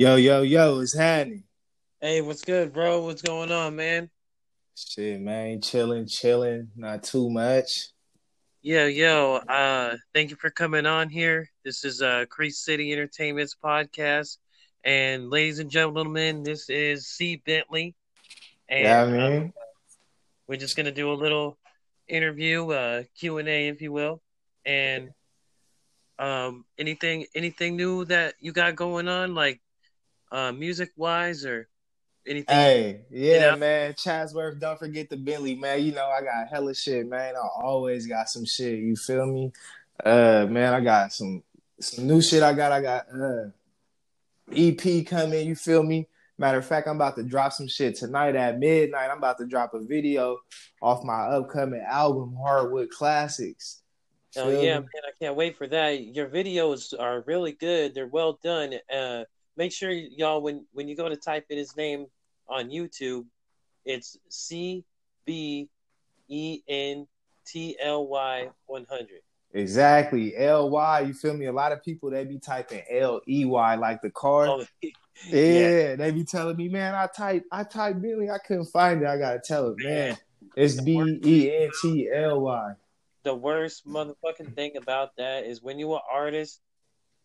Yo, yo, yo, it's happening. Hey, what's good, bro? What's going on, man? Shit, man, chilling, chilling, not too much. Yo, yo, uh, thank you for coming on here. This is uh Crease City Entertainment's podcast. And ladies and gentlemen, this is C Bentley. And yeah, I mean, um, we're just gonna do a little interview, uh Q and A, if you will. And um anything anything new that you got going on, like uh music wise or anything? hey, yeah, you know? man, Chatsworth, don't forget the Billy, man. You know, I got hella shit, man. I always got some shit. You feel me? Uh, man, I got some some new shit. I got, I got uh EP coming. You feel me? Matter of fact, I'm about to drop some shit tonight at midnight. I'm about to drop a video off my upcoming album, Hardwood Classics. Oh Feel yeah, me? man, I can't wait for that. Your videos are really good. They're well done. Uh make sure y'all when when you go to type in his name on YouTube, it's C B E N T L Y 100. Exactly. L Y. You feel me? A lot of people they be typing L E Y like the car. Oh, yeah, they be telling me, man, I type I type Billy, I couldn't find it. I gotta tell it, man. It's B E N T L Y. the worst motherfucking thing about that is when you're an artist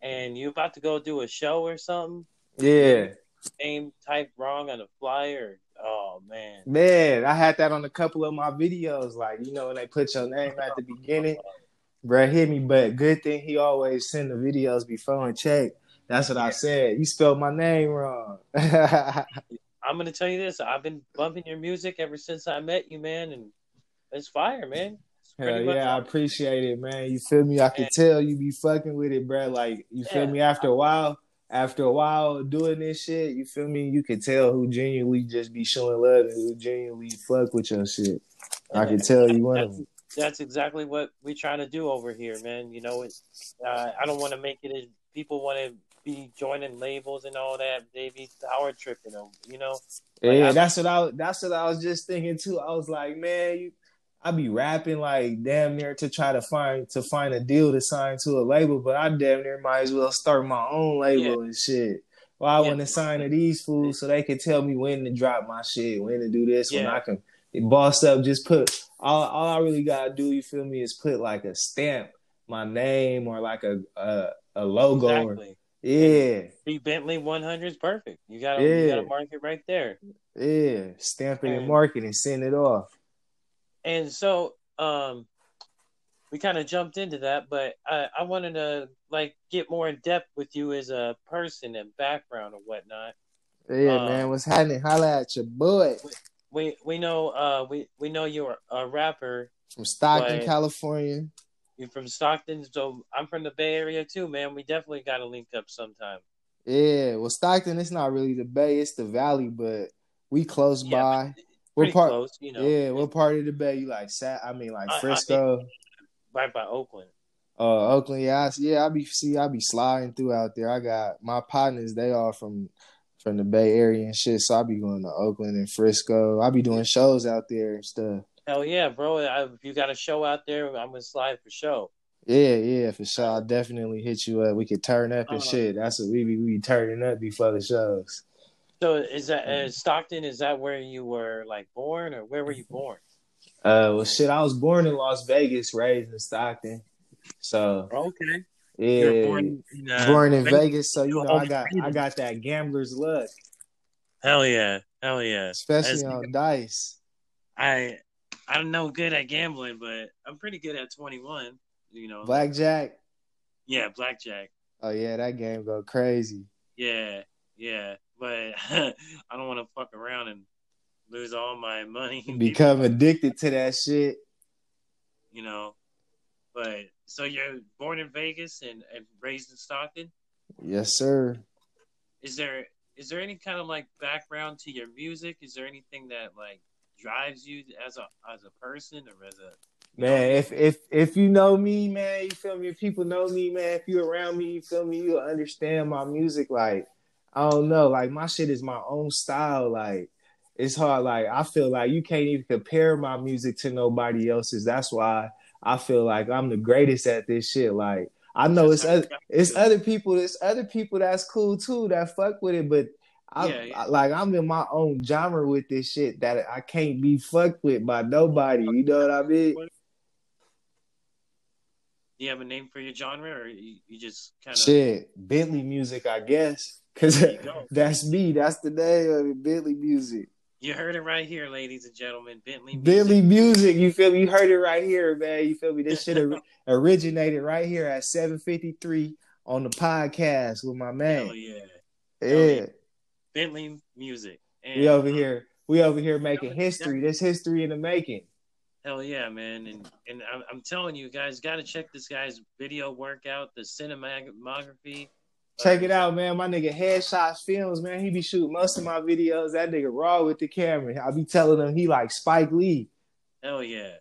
and you're about to go do a show or something, Yeah. name type wrong on a flyer. Oh man. Man, I had that on a couple of my videos. Like, you know, when they put your name at the beginning, bruh hit me. But good thing he always send the videos before and check. That's what I said. You spelled my name wrong. I'm gonna tell you this. I've been bumping your music ever since I met you, man, and it's fire, man. Hell yeah, I appreciate it, man. You feel me? I can tell you be fucking with it, bro. Like, you feel Yeah. me? After a while, after a while doing this shit, you feel me? You can tell who genuinely just be showing love and who genuinely fuck with your shit. I can tell you one of that's, them. that's exactly what we're trying to do over here, man. You know, it's uh, I don't want to make it as people want to be joining labels and all that. They be power tripping them, you know. Like, yeah, I- that's what I that's what I was just thinking too. I was like, man, you, I be rapping like damn near to try to find to find a deal to sign to a label, but I damn near might as well start my own label and shit. Well, I Yeah. want to sign to these fools so they can tell me when to drop my shit, when to do this, when I can boss up. Just put all all I really gotta do. You feel me? Is put like a stamp, my name or like a a, a logo or yeah. B Bentley 100 is perfect. You got to Yeah. you got to mark it right there. Yeah, stamp it and And- mark it and send it off. And so, um, we kind of jumped into that, but I, I wanted to like get more in depth with you as a person and background and whatnot. Yeah, Uh, man. What's happening? Holla at your boy We we know uh we we know you're a rapper. from Stockton, California. You're from Stockton, so I'm from the Bay Area too, man. We definitely got to link up sometime. Yeah, well, Stockton, it's not really the Bay, it's the Valley, but we close Yeah, by. We're part. close, you know. Yeah, we're part of the Bay. You like Sat? I mean, like I- I Frisco, right by Oakland. uh, Oakland. Yeah, I, yeah. I be see, I be sliding through out there. I got my partners. They all from from the Bay Area and shit. So I be going to Oakland and Frisco. I be doing shows out there and stuff. Hell yeah, bro! I, if you got a show out there, I'm gonna slide for show. Yeah, yeah, for sure. I'll definitely hit you up. We could turn up and Uh-huh. shit. That's what we be we be turning up before the shows. So is that uh, Stockton? Is that where you were like born, or where were you born? Uh, well, shit, I was born in Las Vegas, raised in Stockton. So Okay, yeah, you were born in, uh, born in Vegas? Vegas. So you know, I got freedom. I got that gambler's luck, Hell yeah, hell yeah. especially That's- on dice. I I'm no good at gambling, but I'm pretty good at 21. You know, Blackjack. yeah, blackjack. Oh yeah, that game go crazy. Yeah, yeah, but I don't want to fuck around and lose all my money. Become addicted to that shit. you know. But so you're born in Vegas and, and raised in Stockton. Yes, sir. Is there is there any kind of like background to your music? Is there anything that like drives you as a as a person or as a you know, Man, if if if you know me, man, you feel me. If people know me, man, if you around me, you feel me. You'll understand my music. Like I don't know, like my shit is my own style. Like it's hard. Like I feel like you can't even compare my music to nobody else's. That's why I feel like I'm the greatest at this shit. Like I know it's other, it's other people. It's other people that's cool too that fuck with it, but I, yeah, yeah. I, like I'm in my own genre with this shit that I can't be fucked with by nobody. You know what I mean? Do you have a name for your genre, or you, you just kind of shit Bentley music, I guess, because that's me. That's the name of it, Bentley music. You heard it right here, ladies and gentlemen. Bentley music. Bentley music. You feel me? You heard it right here, man. You feel me? This shit originated right here at 753 on the podcast with my man. Hell yeah. Yeah. Bentley Music. And, we over uh, here, we over here making history. This history in the making. Hell yeah, man! And and I'm, I'm telling you guys, got to check this guy's video workout, the cinematography. Check it out, man. My nigga Headshots Films, man. He be shooting most of my videos. That nigga raw with the camera. I be telling him he like Spike Lee. Hell yeah!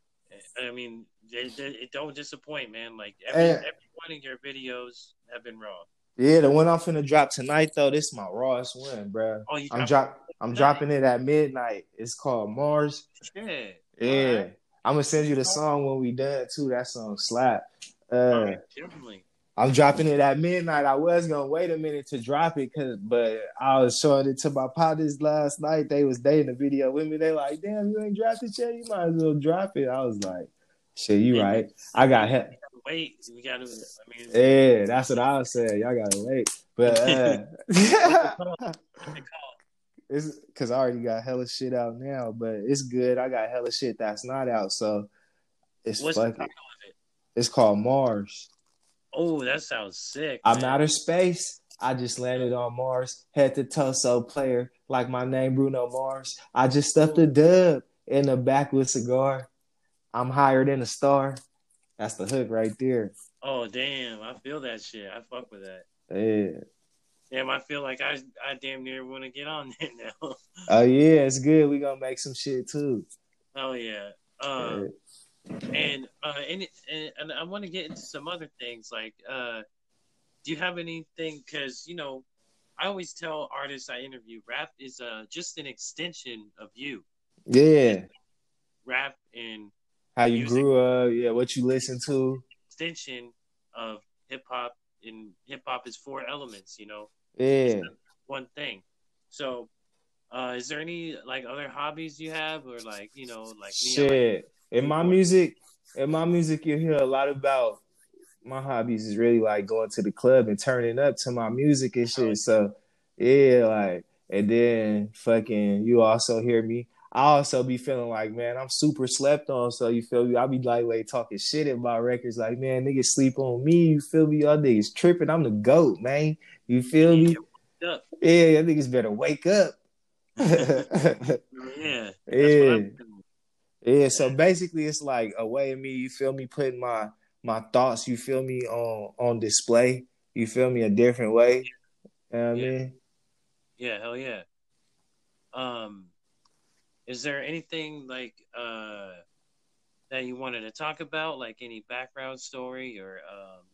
I mean, it, it don't disappoint, man. Like every, and, every one of your videos have been raw. Yeah, the one I'm finna drop tonight though, this is my rawest one, bro. Oh, you I'm drop I'm dropping it at midnight. It's called Mars. Yeah. Yeah. Right. I'm gonna send you the song when we done too. That song slap. Uh, right, definitely. I'm dropping it at midnight. I was gonna wait a minute to drop it, cause but I was showing it to my partners last night. They was dating the video with me. They like, damn, you ain't dropped it yet. You might as well drop it. I was like, shit, you right. I got he- wait. We gotta. I mean, yeah, that's what I was saying. Y'all gotta wait, but uh, it's because I already got hella shit out now. But it's good. I got hella shit that's not out, so it's What's fucking. It? It's called Mars. Oh, that sounds sick. I'm man. outer space. I just landed on Mars, head to toe so player, like my name Bruno Mars. I just stuffed a dub in the back with cigar. I'm higher than a star. That's the hook right there. Oh damn, I feel that shit. I fuck with that. Yeah. Damn, I feel like I I damn near want to get on there now. oh yeah, it's good. We gonna make some shit too. Oh yeah. Um, yeah. And uh, and, and and I want to get into some other things like uh, do you have anything? Because you know, I always tell artists I interview, rap is uh just an extension of you. Yeah. Rap and how you music, grew up, yeah, what you listen to. Extension of hip hop, and hip hop is four elements, you know. Yeah. One thing. So, uh, is there any like other hobbies you have, or like you know, like shit like, in my music? In my music, you hear a lot about my hobbies is really like going to the club and turning up to my music and shit. So, yeah, like, and then fucking, you also hear me I also be feeling like, man, I'm super slept on. So you feel me? I be lightweight talking shit about records. Like, man, niggas sleep on me. You feel me? Y'all niggas tripping. I'm the goat, man. You feel me? Yeah, y'all niggas better wake up. yeah. Yeah. Yeah. So basically, it's like a way of me. You feel me? Putting my my thoughts. You feel me on on display. You feel me? A different way. You know what yeah. I mean? Yeah. Hell yeah. Um is there anything like uh, that you wanted to talk about, like any background story or um,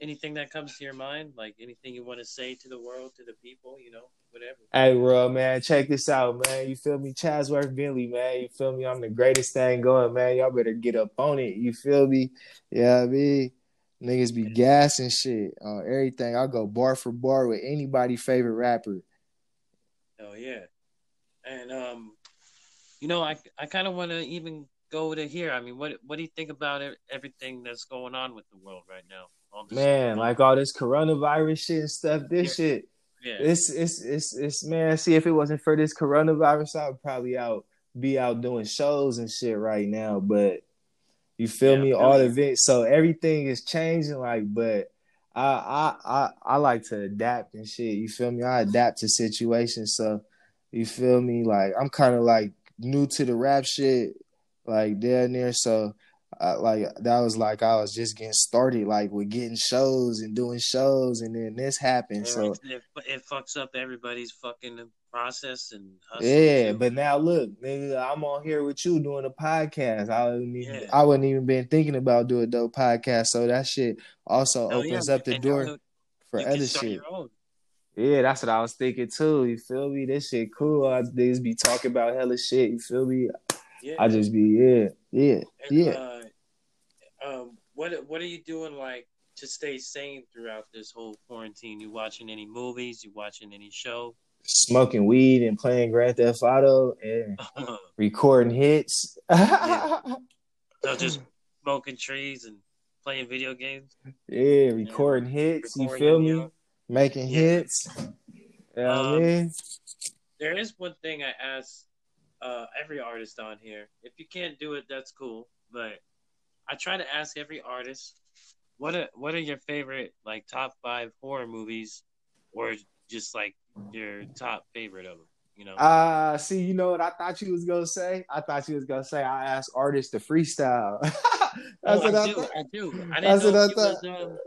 anything that comes to your mind, like anything you want to say to the world, to the people, you know, whatever. Hey, bro, man, check this out, man. You feel me, Chatsworth Bentley, man. You feel me? I'm the greatest thing going, man. Y'all better get up on it. You feel me? Yeah, mean. Niggas be gassing shit on everything. I'll go bar for bar with anybody favorite rapper. Oh yeah. And um you know, I I kind of want to even go to here. I mean, what what do you think about everything that's going on with the world right now? man, like all this coronavirus shit and stuff. This yeah. shit, yeah, it's it's it's it's man. See, if it wasn't for this coronavirus, I would probably out be out doing shows and shit right now. But you feel yeah, me? All the events, so everything is changing. Like, but I I I I like to adapt and shit. You feel me? I adapt to situations. So you feel me? Like I'm kind of like new to the rap shit, like down there. So, uh, like that was like I was just getting started, like with getting shows and doing shows, and then this happened. Yeah, so it, it, fucks up everybody's fucking process and yeah. Too. But now look, nigga, I'm on here with you doing a podcast. I wouldn't even, yeah. I wouldn't even been thinking about doing a dope podcast. So that shit also oh, opens yeah. up the door for other shit. Yeah, that's what I was thinking too. You feel me? This shit cool. I just be talking about hella shit. You feel me? Yeah. I just be yeah, yeah, yeah. Uh, what what are you doing like to stay sane throughout this whole quarantine? You watching any movies? You watching any show? Smoking weed and playing Grand Theft Auto and recording hits. Yeah. so just smoking trees and playing video games. Yeah, recording hits. You Recording, feel me? yeah. Making Yeah. hits. You know what I Um, mean? There is one thing I ask uh, every artist on here. If you can't do it, that's cool. But I try to ask every artist, what are what are your favorite like top five horror movies, or just like your top favorite of them? You know. Uh see, you know what I thought you was gonna say? I thought you was gonna say I asked artists to freestyle. Oh, That's what I I do. thought. I do. I That's what I if you was, thought. um,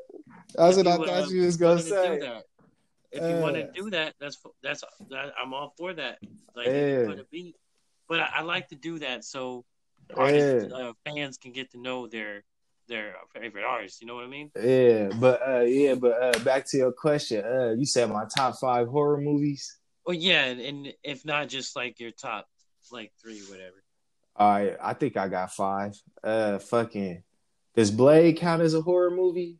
That's what I thought um, you was gonna wanted to do say. If you want to Uh, do that, that's that's that, I'm all for that. Like Yeah. put a beat, but I, I like to do that so artists, uh, fans can get to know their their favorite artists. You know what I mean? Yeah, but uh yeah, but uh back to your question. Uh you said my top five horror movies. Well, yeah, and, and if not, just like your top like three, whatever. All right, I think I got five. Uh fucking does Blade count as a horror movie?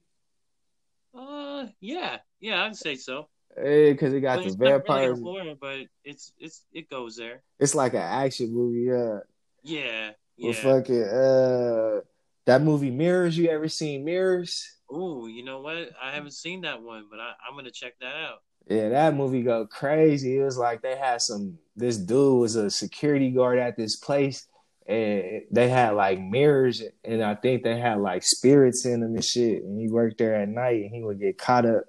Uh, yeah, yeah, I'd say so. Yeah, because it got But the it's not really horror, but it's it's it goes there. It's like an action movie, yeah. Yeah, yeah. With fucking uh that movie Mirrors, you ever seen Mirrors? Ooh, you know what? I haven't seen that one, but I, I'm gonna check that out. Yeah, that movie go crazy. It was like they had some this dude was a security guard at this place and they had like mirrors and I think they had like spirits in them and shit. And he worked there at night and he would get caught up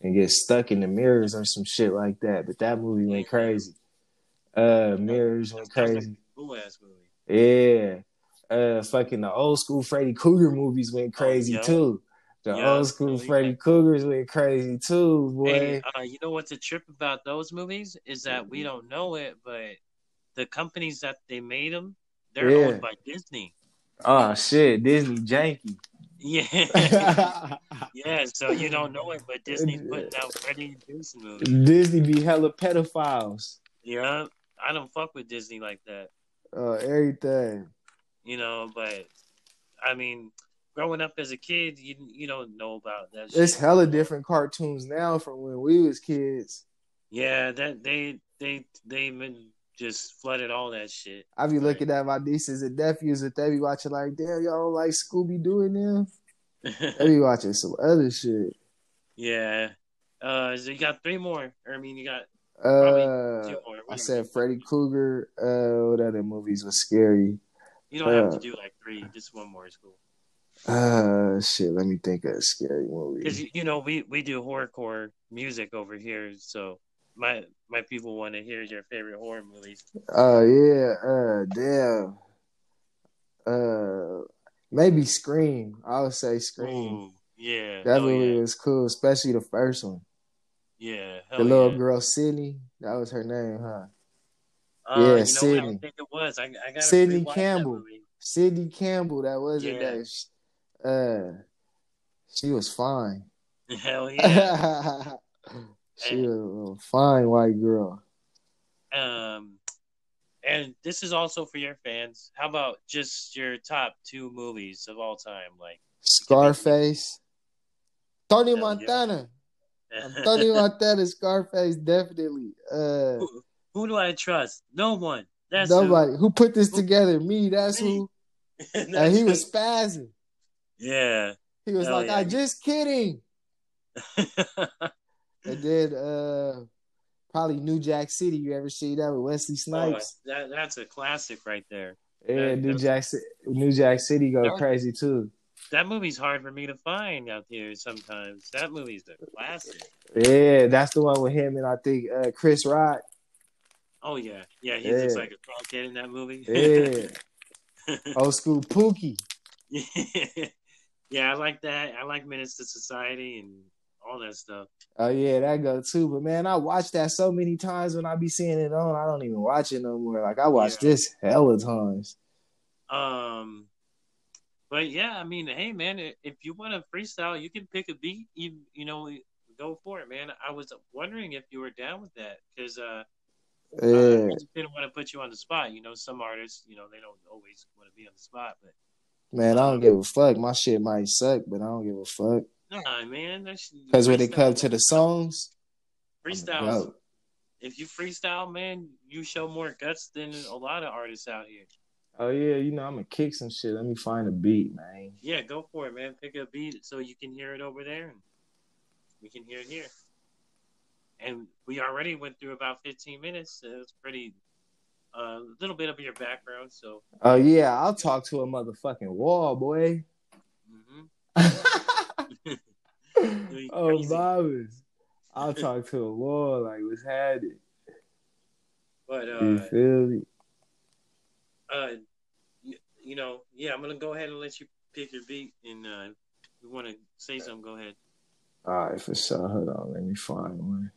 and get stuck in the mirrors or some shit like that. But that movie went crazy. Uh mirrors went That sounds like crazy. cool ass movie. Yeah. Uh fucking the old school Freddy Krueger movies went crazy yeah. too. The Yeah, old school oh. Freddy Kruegers went crazy too, boy. Hey, uh, you know what's a trip about those movies is that we don't know it, but the companies that they made them, they're Yeah. owned by Disney. Oh shit, Disney janky. Yeah, yeah. So you don't know it, but Disney putting out Freddy and Jason movies. Disney be hella pedophiles. Yeah, I don't fuck with Disney like that, Uh, everything. you know. But I mean, growing up as a kid, you you don't know about that. It's shit. hella different cartoons now from when we was kids. Yeah, that they they they been just flooded all that shit. I be looking at my nieces and nephews and they be watching like, damn, y'all don't like Scooby Doo and them. They be watching some other shit. yeah. Uh, so you got three more. Or, I mean, you got Uh, two more. I said Freddy Krueger. Uh, what other movies was scary? you don't have uh, to do like three. Just one more is cool. Uh, shit. Let me think of a scary movie. Because you, know we we do horrorcore music over here, so my my people want to hear your favorite horror movies. Oh yeah, uh damn. Uh maybe Scream. I would say Scream. Ooh, yeah, that hell movie yeah, was cool, especially the first one. Yeah, the little yeah. girl Sydney. That was her name, huh? Uh, yeah, know what? I think it was. I, I got Sydney Campbell. Sydney Campbell, that wasn't Yeah. uh she was fine. Hell yeah. she was a fine white girl. um, and this is also for your fans. How about just your top two movies of all time? Like, Scarface. Tony Montana. yeah. Montana. Tony Montana, Scarface, definitely. Uh who, who do I trust? No one. That's. Nobody. Who put this Who- together? Me. That's Me. who. That's And he was spazzing. yeah. He was Hell like, yeah. "I just kidding." And then uh probably New Jack City. You ever see that with Wesley Oh, Snipes? that, that's a classic right there. yeah, that- New Jack New Jack City go crazy too. That movie's hard for me to find out here sometimes. That movie's a classic. Yeah, that's the one with him and I think uh Chris Rock. Oh yeah, yeah. He Yeah. looks like a crackhead in that movie. Yeah, old school Pookie. yeah, I like that. I like Menace to Society and all that stuff. Oh yeah, that go too. But man, I watched that so many times when I be seeing it on. I don't even watch it no more. Like I watched Yeah. this hella times. Um, but yeah, I mean, hey man, if you want to freestyle, you can pick a beat. You you know, go for it, man. I was wondering if you were down with that because uh, uh, I just didn't want to put you on the spot. You know, some artists, you know, they don't always want to be on the spot, but Man, I don't give a fuck. My shit might suck, but I don't give a fuck. Nah, man. Because when it comes to the songs, freestyle. If you freestyle, man, you show more guts than a lot of artists out here. Oh yeah, you know I'm gonna kick some shit. Let me find a beat, man. Yeah, go for it, man. Pick a beat so you can hear it over there, and we can hear it here. And we already went through about 15 minutes. So it's pretty, a uh, little bit of your background. So. Oh yeah, I'll talk to a motherfucking wall, boy. Mm-hmm. oh, Bobbers. I'll talk to a wall like what's happening. But uh, you feel me? Uh, you, know, yeah, I'm gonna go ahead and let you pick your beat, and uh, if you want to say something, go ahead. All right, for sure. Hold on, let me find one.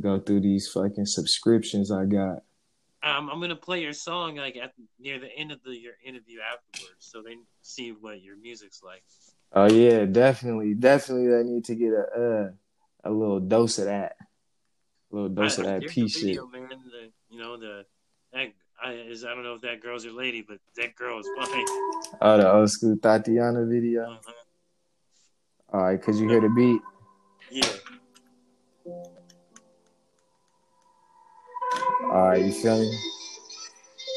Go through these fucking subscriptions I got. Um, I'm gonna play your song like at near the end of the your interview afterwards, so they see what your music's like. Oh yeah, definitely, definitely. I need to get a uh, a little dose of that, a little dose I, of that piece shit. Man, the, you know the that I is I don't know if that girl's your lady, but that girl is fine. Oh, the old school Tatiana video. Uh-huh. All right, cause you hear the beat. Yeah. All right, you feel me?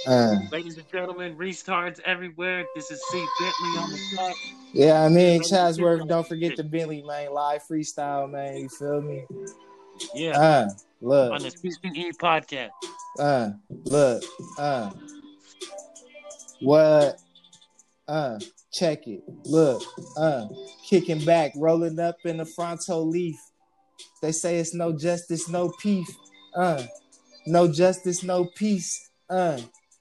Uh, Ladies and gentlemen, restarts everywhere. This is C Bentley on the track. Yeah, I mean Chatsworth. Don't forget the Bentley man, live freestyle man. You feel me? Yeah. Uh, look on the CCE podcast. Uh, look. Uh, what? Uh, check it. Look. Uh, kicking back, rolling up in the fronto leaf. They say it's no justice, no peace. Uh, no justice, no peace. Uh,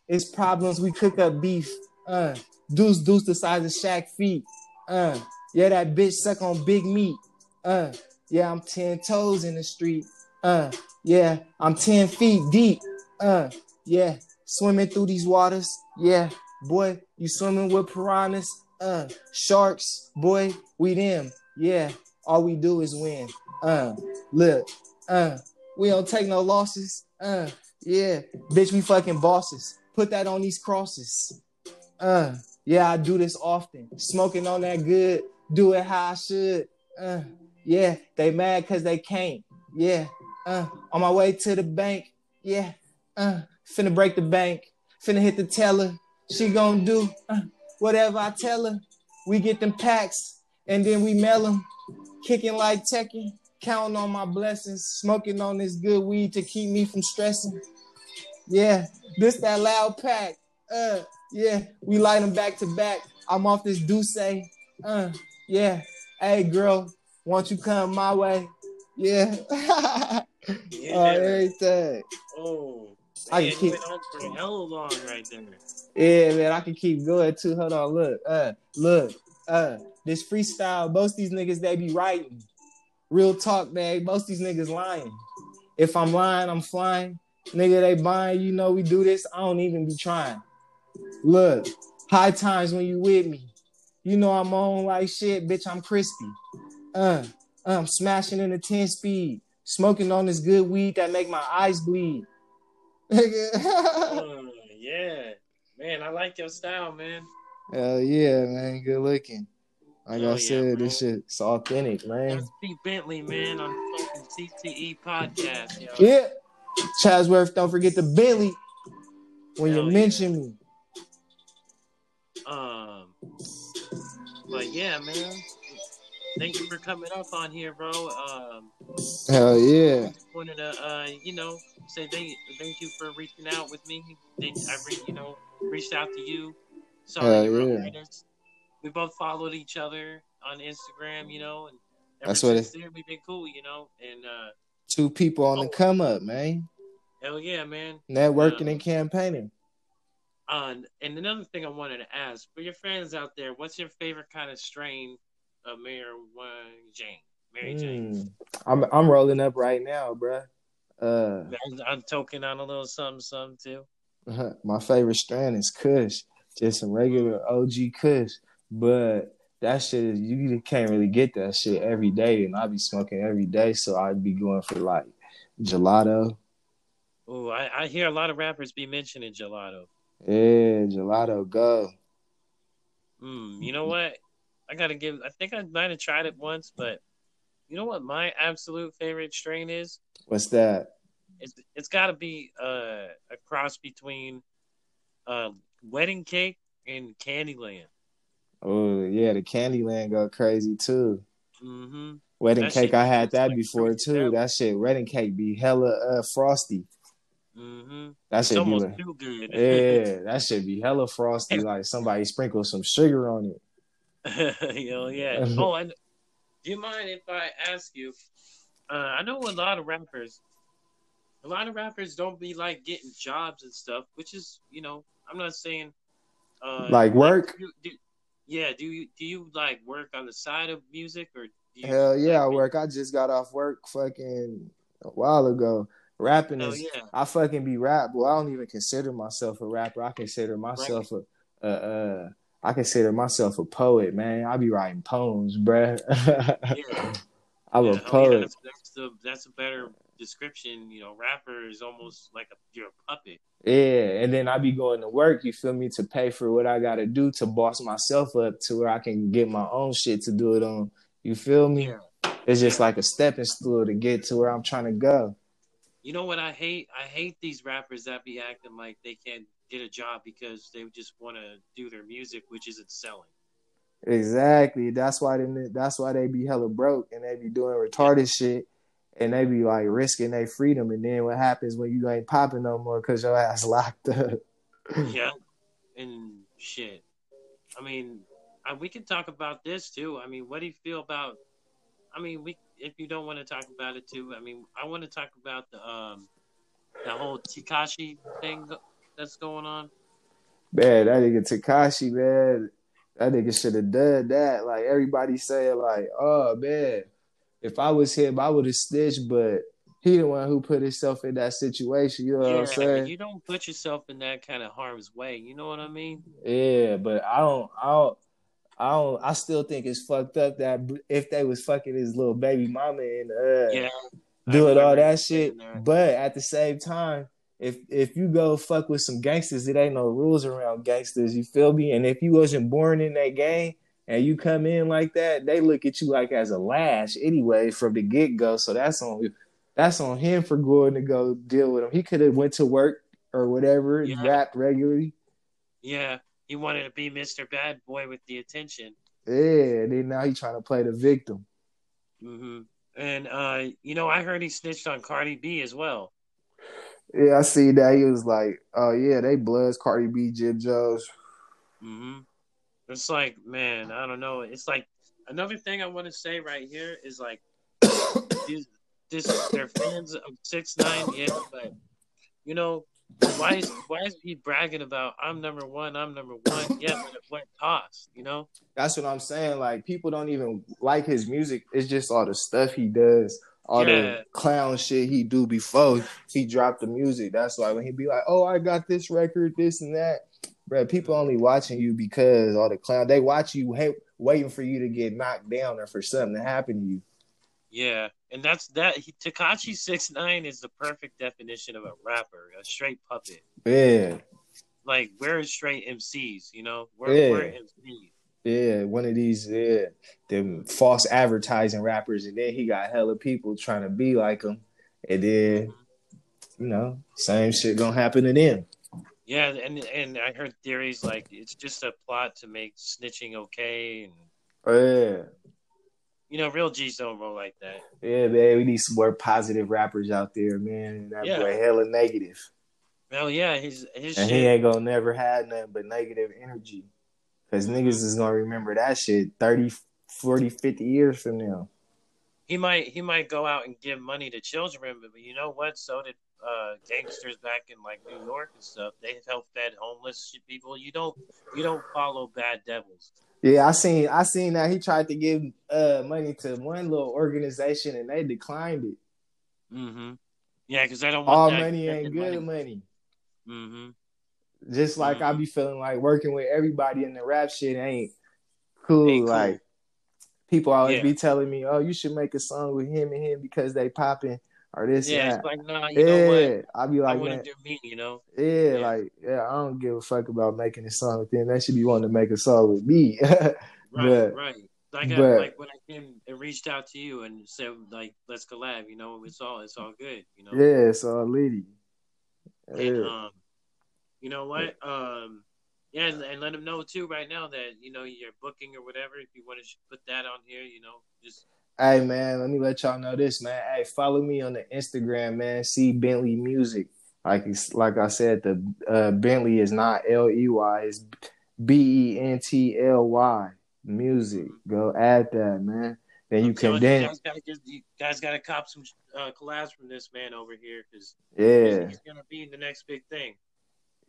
it's problems. We cook up beef. Uh, deuce, deuce the size of Shaq feet. Uh, yeah, that bitch suck on big meat. Uh, yeah, I'm ten toes in the street. Uh, yeah, I'm ten feet deep. Uh, yeah, swimming through these waters. Yeah, boy, you swimming with piranhas. Uh, sharks, boy, we them. Yeah, all we do is win. Uh, look, uh, we don't take no losses. Uh, yeah, bitch, we fucking bosses. Put that on these crosses. Uh, yeah, I do this often. Smoking on that good, do it how I should. Uh, yeah, they mad cause they can't. Yeah, uh, on my way to the bank. Yeah, uh, finna break the bank. Finna hit the teller. She gonna do uh, whatever I tell her. We get them packs and then we mail them. Kicking like Tekken counting on my blessings, smoking on this good weed to keep me from stressing. Yeah, this that loud pack. Uh, yeah, we light them back to back. I'm off this Douce. Uh, yeah. Hey, girl, won't you come my way? Yeah. yeah. Oh, everything. Oh. I can keep on for hell long right there. Yeah, man, I can keep going too. Hold on, look, uh, look, uh, this freestyle. Most these niggas they be writing. Real talk, man. Most these niggas lying. If I'm lying, I'm flying. Nigga, they buying, you know, we do this. I don't even be trying. Look, high times when you with me. You know I'm on like shit, bitch. I'm crispy. Uh, I'm smashing in a 10 speed, smoking on this good weed that make my eyes bleed. uh, yeah, man, I like your style, man. Hell yeah, man, good looking. Like oh, I said, yeah, this shit's authentic, man. That's Pete Bentley, man, on fucking CCE podcast. Yo. Yeah. Chatsworth, don't forget the Bentley when Hell you yeah. mention me. Um, but yeah, man. Thank you for coming up on here, bro. Um, Hell yeah. Wanted to, uh, you know, say thank, thank you for reaching out with me. I, re- you know, reached out to you. Saw Hell yeah we both followed each other on Instagram, you know, and that's what it's there. We've been cool, you know, and uh, two people on oh, the come up, man. Hell yeah, man! Networking um, and campaigning. Uh, and another thing I wanted to ask for your fans out there, what's your favorite kind of strain of marijuana Jane? Mary Jane. Mm, I'm I'm rolling up right now, bruh. Uh, I'm toking on a little something, something too. My favorite strain is Kush, just some regular OG Kush. But that shit is you can't really get that shit every day, and I be smoking every day, so I'd be going for like gelato. Oh, I, I hear a lot of rappers be mentioning gelato. Yeah, gelato, go. Mm, you know what? I gotta give. I think I might have tried it once, but you know what? My absolute favorite strain is. What's that? It's it's got to be uh, a cross between uh, wedding cake and Candyland. Oh yeah, the Candyland go crazy too. Mm-hmm. Wedding That cake, I had that like before too. That shit, wedding cake be hella uh, frosty. Mm-hmm. That shit be almost like, too good. yeah, that should be hella frosty. Like somebody sprinkled some sugar on it. Hell yeah. Oh, and do you mind if I ask you? Uh, I know a lot of rappers. A lot of rappers don't be like getting jobs and stuff, which is, you know, I'm not saying. Uh, Like work? do- do- yeah. Do you do you like work on the side of music or? Do you, Hell yeah, I work. I just got off work fucking a while ago. Rapping is yeah. I fucking be rap. Well, I don't even consider myself a rapper. I consider myself a uh uh I consider myself a poet, man. I be writing poems, bruh. Yeah. I'm Yeah, a oh, yeah, poet. that's, that's the that's a better description. You know, rapper is almost like a you're a puppet. Yeah, and then I be going to work, you feel me, to pay for what I gotta do to boss myself up to where I can get my own shit to do it on. You feel me? Yeah. It's just like a stepping stool to get to where I'm trying to go. You know what I hate? I hate these rappers that be acting like they can't get a job because they just want to do their music, which isn't selling. Exactly. That's why they that's why they be hella broke and they be doing retarded shit and they be like risking their freedom. And then what happens when you ain't popping no more because your ass locked up? yeah, and shit. I mean, uh, we can talk about this too. I mean, what do you feel about? I mean, we if you don't want to talk about it too. I mean, I want to talk about the um the whole Tekashi thing that's going on. Man, that nigga Tekashi, man, that nigga should have done that. Like everybody saying, like, oh man, if I was him, I would have snitched, but he the one who put himself in that situation. You know what I'm saying? you don't put yourself in that kind of harm's way. You know what I mean? Yeah, but I don't, I don't, I don't, I still think it's fucked up that if they was fucking his little baby mama and uh, Yeah. Doing all that shit. But at the same time, if if you go fuck with some gangsters, it ain't no rules around gangsters. You feel me? And if you wasn't born in that game and you come in like that, they look at you like as a lash anyway from the get go. So that's on that's on him for going to go deal with him. He could have went to work or whatever, Yeah. rapped regularly. Yeah, he wanted to be Mr. Bad Boy with the attention. Yeah, and then now he trying to play the victim. hmm And uh, you know, I heard he snitched on Cardi B as well. Yeah, I see that. He was like, "Oh yeah, they bloods, Cardi B, Jim Jones." Mm-hmm. It's like, man, I don't know. It's like another thing I want to say right here is like, these, this they're fans of six nine, yeah, but you know, why is why is he bragging about I'm number one, I'm number one? Yeah, but at what cost? You know? That's what I'm saying. Like people don't even like his music. It's just all the stuff he does, all Yeah. the clown shit he do before he dropped the music. That's why when he be like, "Oh, I got this record, this and that," bro. People only watching you because all the clown. They watch you, hey, waiting for you to get knocked down or for something to happen to you. Yeah, and that's that. Tekashi six nine is the perfect definition of a rapper, a straight puppet. Yeah, Like we're straight MCs, you know. We're, Yeah. we're MCs. Yeah. One of these, yeah, them false advertising rappers, and then he got hella people trying to be like him, and then you know, same shit gonna happen to them. Yeah, and and I heard theories like it's just a plot to make snitching okay, and oh, Yeah. you know, real G's don't roll like that. Yeah, man, we need some more positive rappers out there, man. That Yeah. boy hella negative. Hell yeah, his his And shit. he ain't gonna never have nothing but negative energy. Cause niggas is gonna remember that shit 30, 40, 50 years from now. he might he might go out and give money to children, but you know what? So did uh, gangsters back in like New York and stuff. They helped fed homeless people. You don't you don't follow bad devils. Yeah, I seen I seen that he tried to give uh money to one little organization and they declined it. Mm-hmm. Yeah, because I don't want All that money ain't money. good money. Mm-hmm. Just like I Mhm. be feeling like working with everybody in the rap shit ain't cool. Ain't cool. Like people always Yeah. be telling me, "Oh, you should make a song with him and him because they popping or this Yeah, it's like nah, you know what? yeah, I be like, man, to do me, you know. yeah, Yeah. like yeah, I don't give a fuck about making a song with them. They should be wanting to make a song with me. Right, But- right. Like I, like when I came and reached out to you and said like let's collab, you know, it's all it's all good, you know. Yeah, it's all litty. And Yeah. um, you know what? Um, yeah, and, and let them know too right now that you know you're booking or whatever. If you want to put that on here, you know, just Hey man, let me let y'all know this, man. Hey, follow me on the Instagram, man. See Bentley Music. Like it's, like I said, the uh, Bentley is not L E Y, it's B E N T L Y music. Go add that, man. Then you can then you guys gotta get you guys gotta cop some uh, collabs from this man over here because yeah. he's gonna be the next big thing.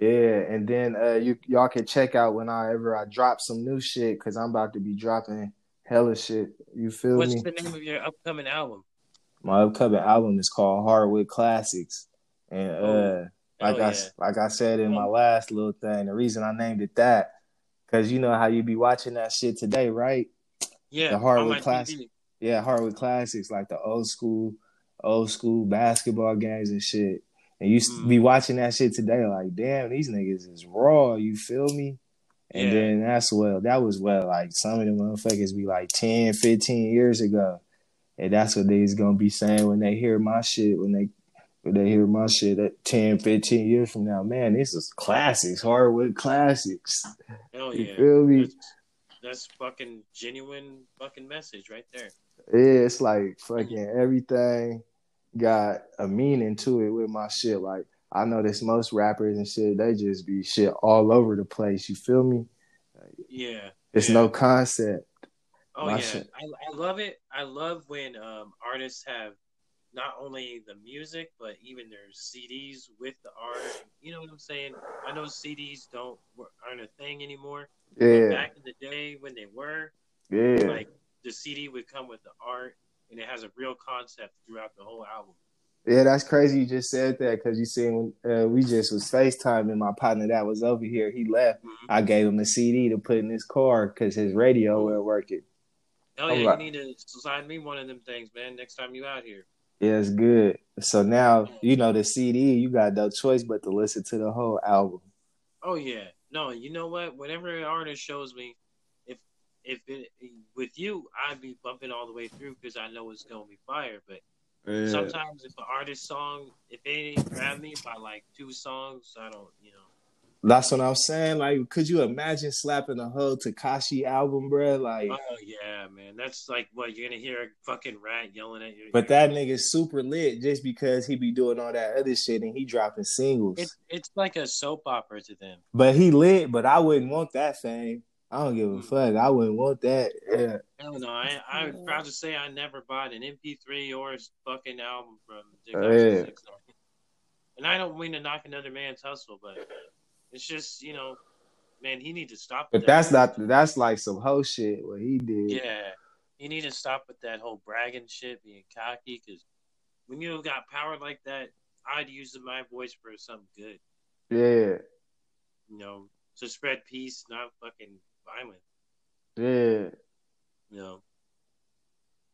Yeah, and then uh, you y'all can check out whenever I drop some new shit because I'm about to be dropping hella shit. You feel What's me? What's the name of your upcoming album? My upcoming album is called Hardwood Classics, and uh, Oh, like hell I yeah. like I said in my last little thing, the reason I named it that because you know how you be watching that shit today, right? Yeah, the Hardwood my Classic. TV. Yeah, Hardwood Classics, like the old school, old school basketball games and shit. And you Mm. be watching that shit today, like, damn, these niggas is raw. You feel me? And Yeah. then that's well, that was well, like some of them motherfuckers be like 10, 15 years ago. And that's what they's gonna be saying when they hear my shit, when they when they hear my shit at 10, 15 years from now. Man, this is classics, hardwood classics. Hell You yeah, feel me? that's, that's fucking genuine fucking message right there. Yeah, it's like fucking everything got a meaning to it with my shit. Like I know notice most rappers and shit, they just be shit all over the place. You feel me? Yeah, It's yeah. no concept. Oh My yeah, shit. I, I love it. I love when um, artists have not only the music but even their CDs with the art. You know what I'm saying? I know CDs don't aren't a thing anymore. But Yeah, back in the day when they were, yeah, like the CD would come with the art and it has a real concept throughout the whole album. yeah. That's crazy. You just said that because you seen uh, we just was FaceTiming my partner that was over here. He left. Mhm. I gave him the CD to put in his car because his radio wasn't working. Oh yeah, like- you need to sign me one of them things, man. Next time you out here. Yeah, it's good. So now you know the CD. You got no choice but to listen to the whole album. Oh yeah, no, you know what? Whenever an artist shows me, if it with you, I'd be bumping all the way through because I know it's gonna be fire. But sometimes if an artist song, if they ain't grab me by like two songs, I don't, you know. That's what I'm saying. Like, could you imagine slapping a whole Tekashi album, bro? Like, Oh yeah, man, that's like what you're gonna hear a fucking rat yelling at you. but that nigga's super lit just because he be doing all that other shit and he dropping singles. it's it's like a soap opera to them. but he lit. But I wouldn't want that fame. I don't give a Mm. fuck. I wouldn't want that. Yeah. Hell no, I I'm proud to say I never bought an MP3 or a fucking album from Dick Oh, yeah. And I don't mean to knock another man's hustle, but it's just you know, man, he need to stop. But with that's not. That's like some hoe shit. What he did. Yeah, you need to stop with that whole bragging shit, being cocky. Because when you have got power like that, I'd use my voice for something good. Yeah. You know, to spread peace, not fucking violence. Yeah. You know,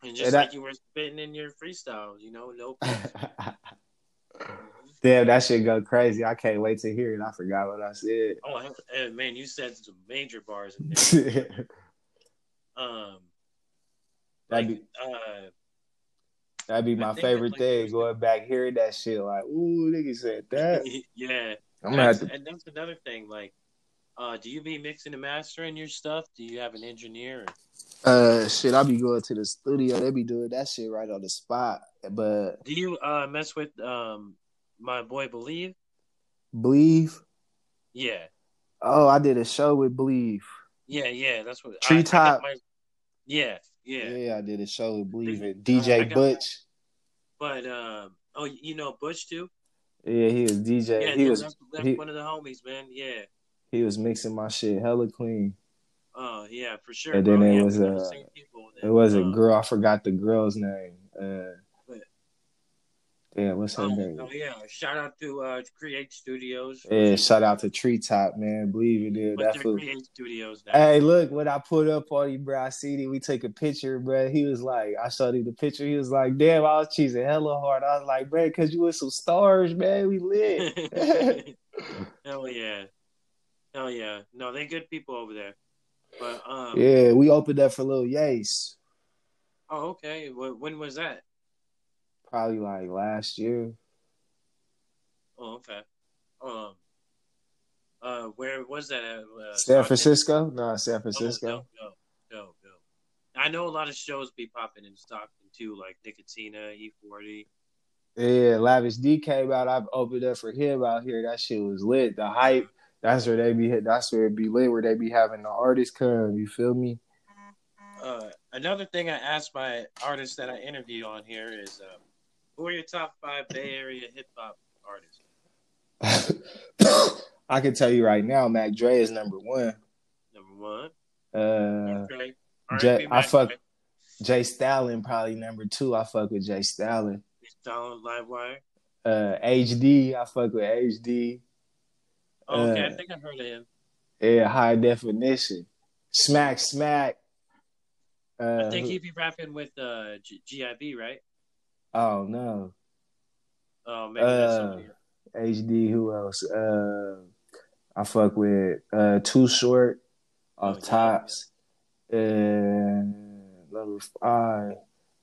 and just that- like you were spitting in your freestyle, you know, no. Damn, that shit go crazy. I can't wait to hear it. I forgot what I said. Oh eh, man, you said some major bars in there. Um, that'd like, be uh, that'd be my favorite like- thing. Going back hearing that shit, like, ooh, nigga said that. yeah, I'm gonna have to. and that's another thing. Like, uh, do you be mixing and mastering your stuff? Do you have an engineer? Uh, shit, I be going to the studio. They be doing that shit right on the spot. But Do you uh mess with um my boy Believe? believe. Yeah, Oh, I did a show with believe. yeah, yeah. That's what I- I Treetop. my- yeah, Yeah. yeah, I did a show with believe. And DJ got Butch. But um, oh, you know Butch too? Yeah, he was DJ. Yeah, he was he, one of the homies, man. Yeah. He was mixing my shit hella clean. Oh yeah, for sure. And then bro. it yeah, was, we know the uh, It was a uh, girl. I forgot the girl's name. Uh, But- damn, what's her Oh, name? oh yeah! Shout out to uh, Create Studios. Yeah, shout out to Treetop, man. Believe it, dude. That's That. Create Studios now. Hey, look what I put up on you, bro. I seen it. We took a picture, bro. He was like, I showed him the picture. He was like, damn, I was cheesing hella hard. I was like, bro, because you with some stars, man. We lit. Hell yeah. Hell yeah. No, they good people over there. But um, Yeah, we opened up for Lil Yase oh, okay. When was that? probably like last year. Oh, okay. Um, uh, where was that at? Uh, San Francisco? No, San Oh, Francisco. no, no, no, no. I know a lot of shows be popping in Stockton too, like Nicotina, E40. Yeah, Lavish D came out. I've opened up for him out here. That shit was lit. The hype. That's where they be. Hit. That's where it be lit. Where they be having the artists come. You feel me? Uh, another thing I asked my artists that I interview on here is, um, who are your top five Bay Area hip hop artists? I can tell you right now, Mac Dre is number one. Number one, Uh, okay. Jay- I fuck- Dre, Jay Stalin probably number two. I fuck with Jay Stalin. Stalin, Livewire. Uh, HD. I fuck with HD. Oh, okay, Uh, I think I've heard of him. Yeah, high definition. Smack, smack. Uh, I think he'd be rapping with uh, G- GIB, right? oh no. Oh, maybe Uh. HD. Who else? Uh, I fuck with uh Too Short off Oh, yeah. tops. And number five,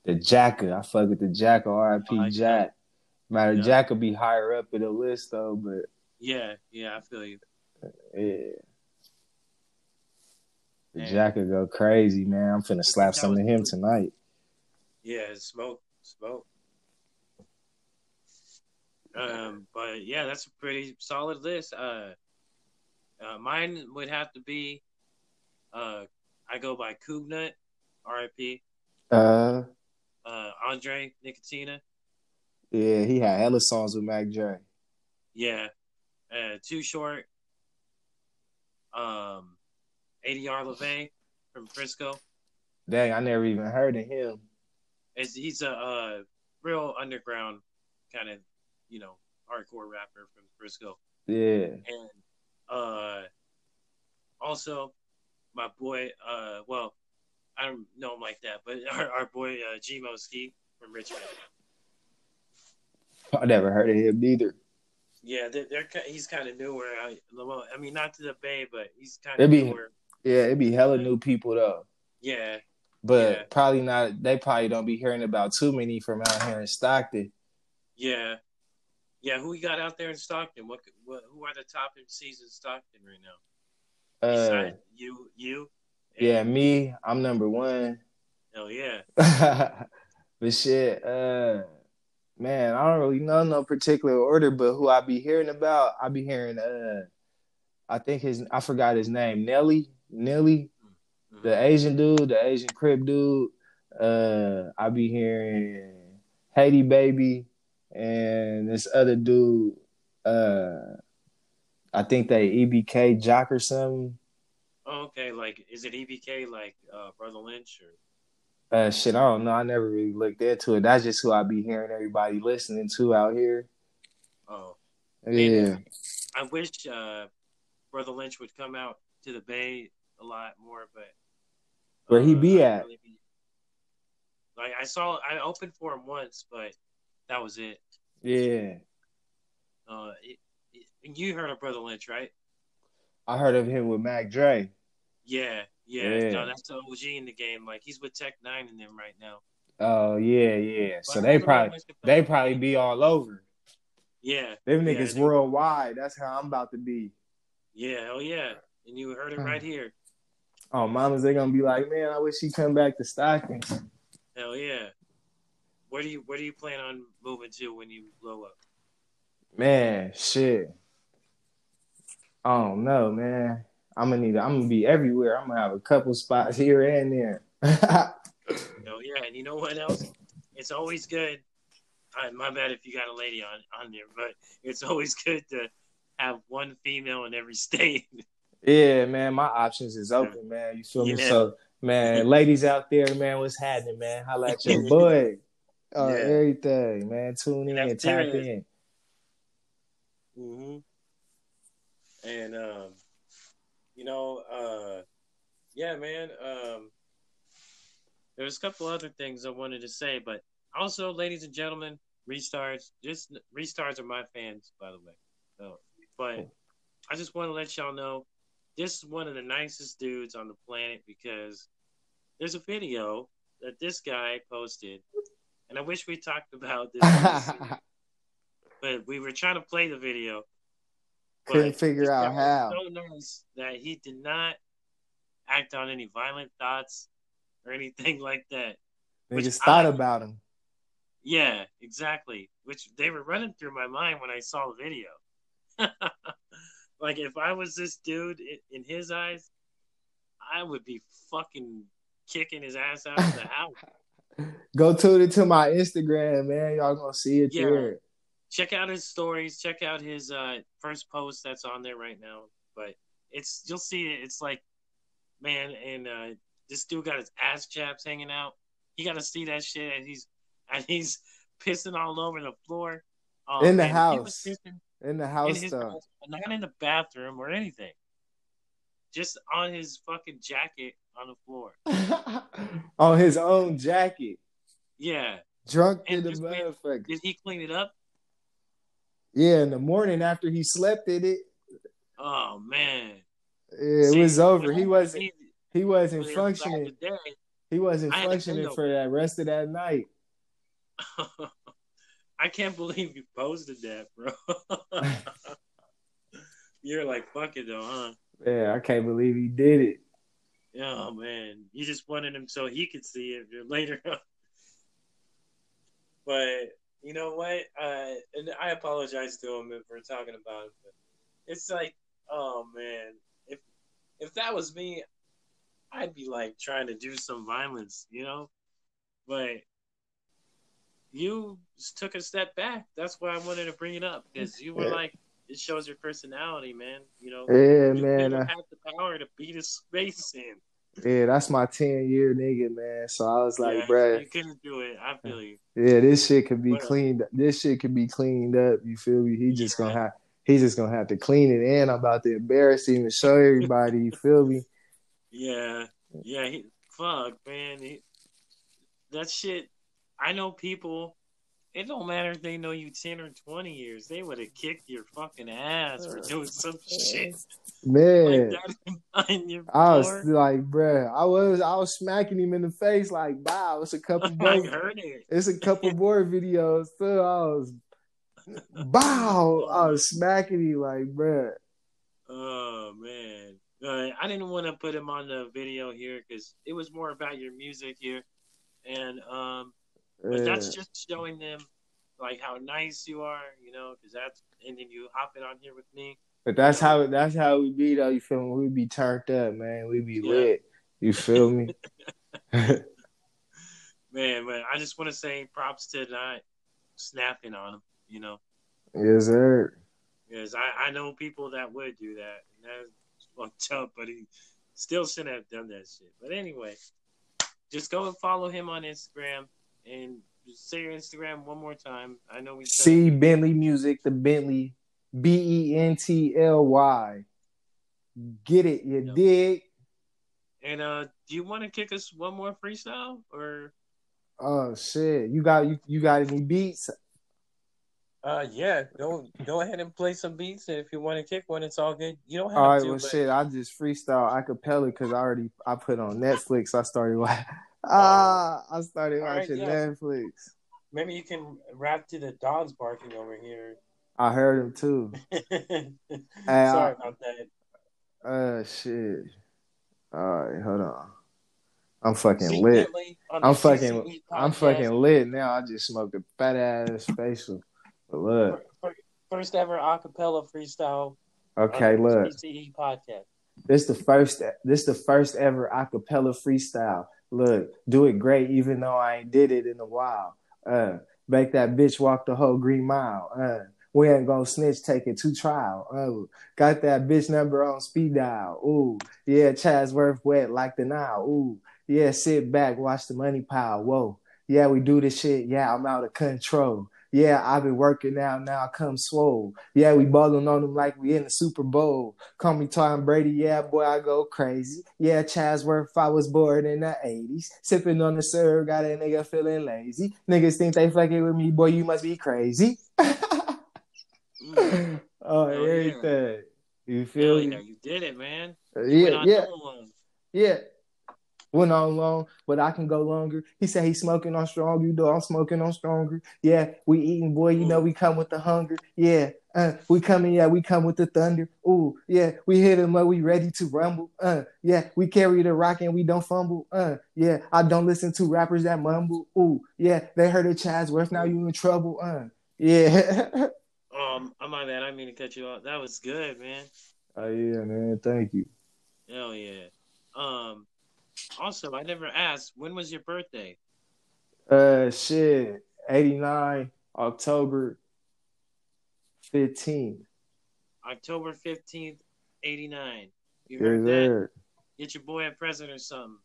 the Jacka. I fuck with the Jacka. R.I.P. I like Jack. Matter Yeah. Jack be higher up in the list though, but Yeah, yeah, I feel you. yeah. The will go crazy, man. I'm finna slap some of him tonight. Yeah, smoke, smoke. Um, but yeah, that's a pretty solid list. Uh, uh, mine would have to be, uh, I go by Cougnut, R.I.P. Uh, Uh, Andre Nickatina, yeah, he had hella songs with Mac Dre. yeah. Uh, Too Short. Um, ADR LeVay from Frisco. Dang, I never even heard of him. Is he's a uh, real underground kind of, you know, hardcore rapper from Frisco. Yeah. and uh also my boy uh well I don't know him like that, but our, our boy uh Gmo Ski from Richmond. I never heard of him neither. Yeah, they're, they're he's kind of newer. I, I mean, not to the Bay, but he's kind of newer. Yeah, it'd be hella new people though. Yeah, But Yeah. probably not they probably don't be hearing about too many from out here in Stockton. yeah, yeah. Who we got out there in Stockton? What, what who are the top MCs in Stockton right now? Uh Besides you, you. yeah, me, I'm number one. Hell yeah. but shit, uh man, I don't really know no particular order, but who I be hearing about, I be hearing uh I think his I forgot his name. Nelly. Nelly. The Asian dude, the Asian crib dude. Uh, I be hearing Haiti Babii and this other dude. Uh, I think they EBK Jock or something. Oh, okay, like is it EBK like uh, Brotha Lynch or? Uh, shit, I don't know. I never really looked into it. That's just who I be hearing everybody listening to out here. Oh, Yeah, I wish uh, Brotha Lynch would come out to the Bay a lot more, but Where he be at? really be- like I saw, I opened for him once, but that was it. yeah. Uh, it, it- you heard of Brotha Lynch, right? I heard of him with Mac Dre. Yeah, yeah. Yeah. No, that's the OG in the game. Like he's with Tech N9ne in them right now. Oh yeah, yeah. So they probably Lynch could come they probably be all over. Yeah, Them Yeah, niggas worldwide. That's how I'm about to be. yeah, oh yeah. And you heard it Hmm. right here. Oh, mamas, they gonna be like, man, I wish he come back to Stockton. Hell yeah. Where do you where do you plan on moving to when you blow up? Man, shit. I don't know, man. I'm gonna need. I'm gonna be everywhere. I'm gonna have a couple spots here and there. Oh yeah, and you know what else? It's always good. Uh, my bad if you got a lady on on there, but it's always good to have one female in every state. yeah, man. My options is open, man. You feel me? Yeah. So, man, ladies out there, man, what's happening, man? Holla at your boy. Uh, Yeah. Everything, man. Tune in, That's tap in. hmm And um, you know, uh, yeah, man. Um, there's a couple other things I wanted to say, but also, ladies and gentlemen, restarts. Just restarts are my fans, by the way. So, but I just want to let y'all know this is one of the nicest dudes on the planet because there's a video that this guy posted, and I wish we talked about this, but we were trying to play the video. Couldn't figure out how. So nice that he did not act on any violent thoughts or anything like that. which just thought I- about him. Yeah, exactly. Which they were running through my mind when I saw the video. like if I was this dude in, in his eyes, I would be fucking kicking his ass out of the house. Go tune into my Instagram, man. Y'all gonna see it Yeah. there. Check out his stories. Check out his uh, first post that's on there right now. But it's you'll see it. It's like, man, and uh, this dude got his ass chaps hanging out. You got to see that shit, and he's and he's pissing all over the floor. Oh, In the house. In the house though. house, not in the bathroom or anything. Just on his fucking jacket on the floor. On his own jacket. Yeah. Drunk And in the motherfucker. Did he clean it up? Yeah, in the morning after he slept in it, Oh man. yeah, it See, was over. He wasn't he- wasn't when it was back in functioning. He wasn't I had to functioning for that rest of that night. I can't believe you posted that, bro. You're like, fuck it though, huh? Yeah, I can't believe he did it. Oh man, you just wanted him so he could see it later. but you know what? Uh, and I apologize to him for talking about it. But it's like, oh man, if if that was me, I'd be like trying to do some violence, you know. But you took a step back. That's why I wanted to bring it up because you were Yeah. like, it shows your personality, man. You know, Yeah, you man. uh, had the power to beat his face in. Yeah, that's my 10 year nigga, man. So I was like, yeah, bruh, you couldn't do it. I feel you. yeah, this shit could be What up? Uh, cleaned. This shit could be cleaned up. You feel me? He just Yeah. gonna have. He's just gonna have to clean it, in. I'm about to embarrass him and show everybody. You feel me? Yeah, yeah. He, fuck, man. He, that shit. I know people. It don't matter if they know you ten or twenty years. They would have kicked your fucking ass for doing some shit Man, like your I was floor. like, bruh, I was, I was smacking him in the face, like, wow, it's a couple I more, heard it. it's a couple more videos. So I was, bow, I was smacking him, like, bruh. Oh man, uh, I didn't want to put him on the video here because it was more about your music here, and um, but Yeah. that's uh, just showing them like how nice you are, you know, because that's and then you hopping on here with me. But that's how that's how we be though. You feel me? We be turned up, man. We be Yeah. lit. You feel me? Man, but I just want to say props to not snapping on him, you know, yes, sir. because I, I know people that would do that. And that's fucked up, but he still shouldn't have done that shit. But anyway, just go and follow him on Instagram and just say your Instagram one more time. I know we said C Bentley Music, the Bentley, B E N T L Y. Get it? You Yep. dig? And uh, do you want to kick us one more freestyle or? Oh shit! You got you, you got any beats? Uh, yeah, go go ahead and play some beats, and if you want to kick one, it's all good. You don't have All right, to. well, but- shit. I just freestyle acapella because I already I put on Netflix. I started wa- ah, I started All right, watching yeah. Netflix. Maybe you can rap to the dogs barking over here. I heard him too. Sorry I- about that. Uh, shit. All right, hold on. I'm fucking See lit. Bentley on the I'm fucking, I'm fucking lit now. I just smoked a fat ass facial. But look, Fir- fir- First ever acapella freestyle. okay, look. CCE podcast. This the first. This the first ever acapella freestyle. Look, do it great, even though I ain't did it in a while. Uh, make that bitch walk the whole green mile. Uh, we ain't gonna snitch, take it to trial. Oh, got that bitch number on speed dial. Ooh, yeah, Chatsworth wet like the Nile. Ooh, yeah, sit back, watch the money pile. Whoa, yeah, we do this shit. Yeah, I'm out of control. Yeah, I've been working out now. I come swole. Yeah, we balling on them like we in the Super Bowl. Call me Tom Brady. Yeah, boy, I go crazy. Yeah, Chatsworth, I was born in the 80s. Sipping on the syrup, got a nigga feeling lazy. Niggas think they fucking with me. Boy, you must be crazy. Mm. oh, everything. You Hell feel yeah, me? you did it, man. yeah, yeah, yeah. Went on long, but I can go longer. He said he's smoking on strong. You know I'm smoking on stronger. Yeah, we eating, boy. You know we come with the hunger. Yeah, uh, we coming. Yeah, we come with the thunder. Ooh, yeah, we hit him up. We ready to rumble. Uh, yeah, we carry the rock and we don't fumble. Uh, yeah, I don't listen to rappers that mumble. Ooh, yeah, they heard of Chatsworth. Now you in trouble. Uh, yeah. um, I'm my bad. I mean to cut you off. That was good, man. Oh yeah, man. Thank you. Hell yeah. Um. Also, I never asked when was your birthday. Uh, shit, eighty nine October fifteenth. October fifteenth, eighty nine. You heard yes, that? Get your boy a present or something.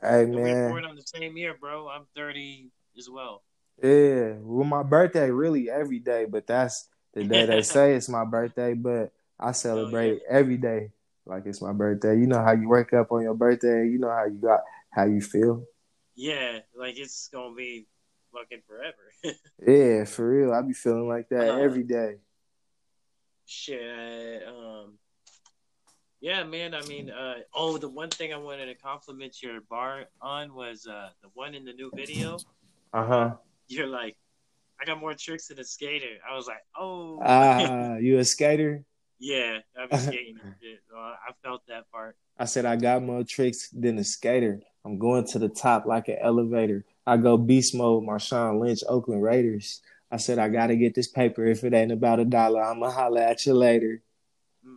Hey and man, we're born on the same year, bro. I'm thirty as well. Yeah, well, my birthday really every day, but that's the day they say it's my birthday. But I celebrate yeah. every day like it's my birthday. You know how you wake up on your birthday. You know how you got how you feel. Yeah, like it's gonna be fucking forever. yeah, for real. I be feeling like that uh, every day. Shit. Um. Yeah, man. I mean, uh, oh, the one thing I wanted to compliment your bar on was uh, the one in the new video. Uh huh. You're like, I got more tricks than a skater. I was like, oh. Ah, uh, you a skater? Yeah, I was skating. I felt that part. I said I got more tricks than a skater. I'm going to the top like an elevator. I go beast mode, Marshawn Lynch, Oakland Raiders. I said I gotta get this paper. If it ain't about a dollar, I'ma holla at you later. Mm.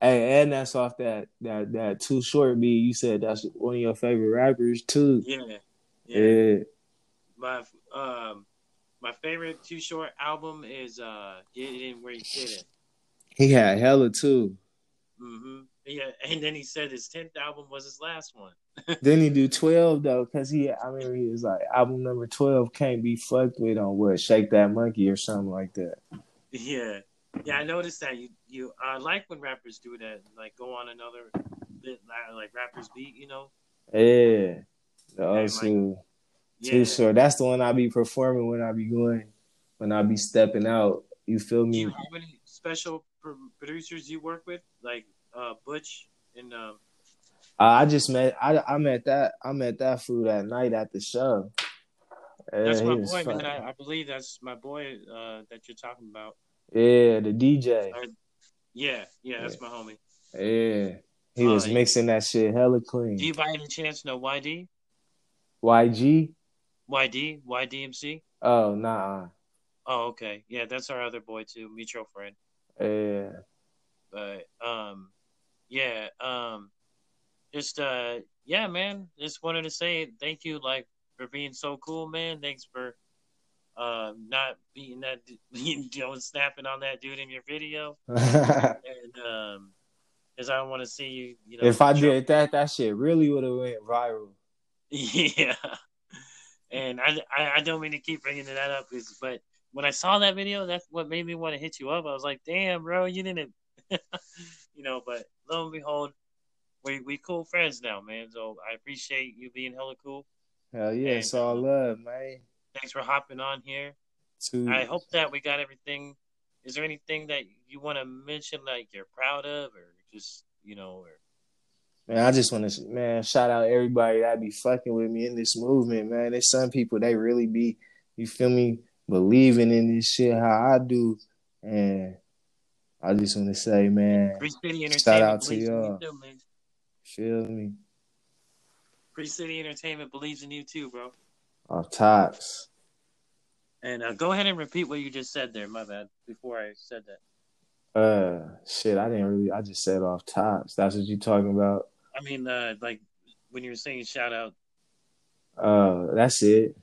Hey, and that's off that that that too short beat. You said that's one of your favorite rappers too. Yeah, yeah. yeah. My um, my favorite too short album is uh, Get It In Where You Fit It. He had hella too. Mm-hmm. Yeah, and then he said his tenth album was his last one. then he do twelve though, cause he I remember he was like album number twelve can't be fucked with on what Shake That Monkey or something like that. Yeah, yeah, I noticed that you you I like when rappers do that, like go on another bit like rappers beat, you know. Yeah, the also like, too yeah. short. That's the one I be performing when I be going when I be stepping out. You feel me? Do you have any special producers you work with, like uh, Butch and? Um... Uh, I just met I I met that I met that food that night at the show. That's my boy, man. I, I, believe that's my boy uh, that you're talking about. Yeah, the DJ. Uh, yeah, yeah, that's yeah. my homie. Yeah, he was mixing that shit hella clean. Do you by any chance know YD? YG. YD YDMC. Oh nah. Oh okay, yeah, that's our other boy too, mutual friend. Yeah. But um, yeah, um, just uh, yeah, man. Just wanted to say thank you, like for being so cool, man. Thanks for uh not being that you know snapping on that dude in your video and um because i don't want to see you you know if i did that that shit really would have went viral yeah and I, I, I don't mean to keep bringing that up but when I saw that video, that's what made me want to hit you up. I was like, damn, bro, you didn't, you know. But lo and behold, we we cool friends now, man. So I appreciate you being hella cool. Hell yeah, and, it's all uh, love, man. Thanks for hopping on here. To... I hope that we got everything. Is there anything that you want to mention, like you're proud of, or just you know, or Man, I just want to man shout out everybody that be fucking with me in this movement, man. There's some people they really be, you feel me, believing in this shit how I do. And I just want to say, man, shout out to y'all. Too, Feel me? Free City Entertainment believes in you too, bro. Off tops. And uh, go ahead and repeat what you just said there. My bad. Before I said that. Uh, shit. I didn't really. I just said off tops. That's what you talking about. I mean, uh, like when you were saying shout out. Uh, that's it.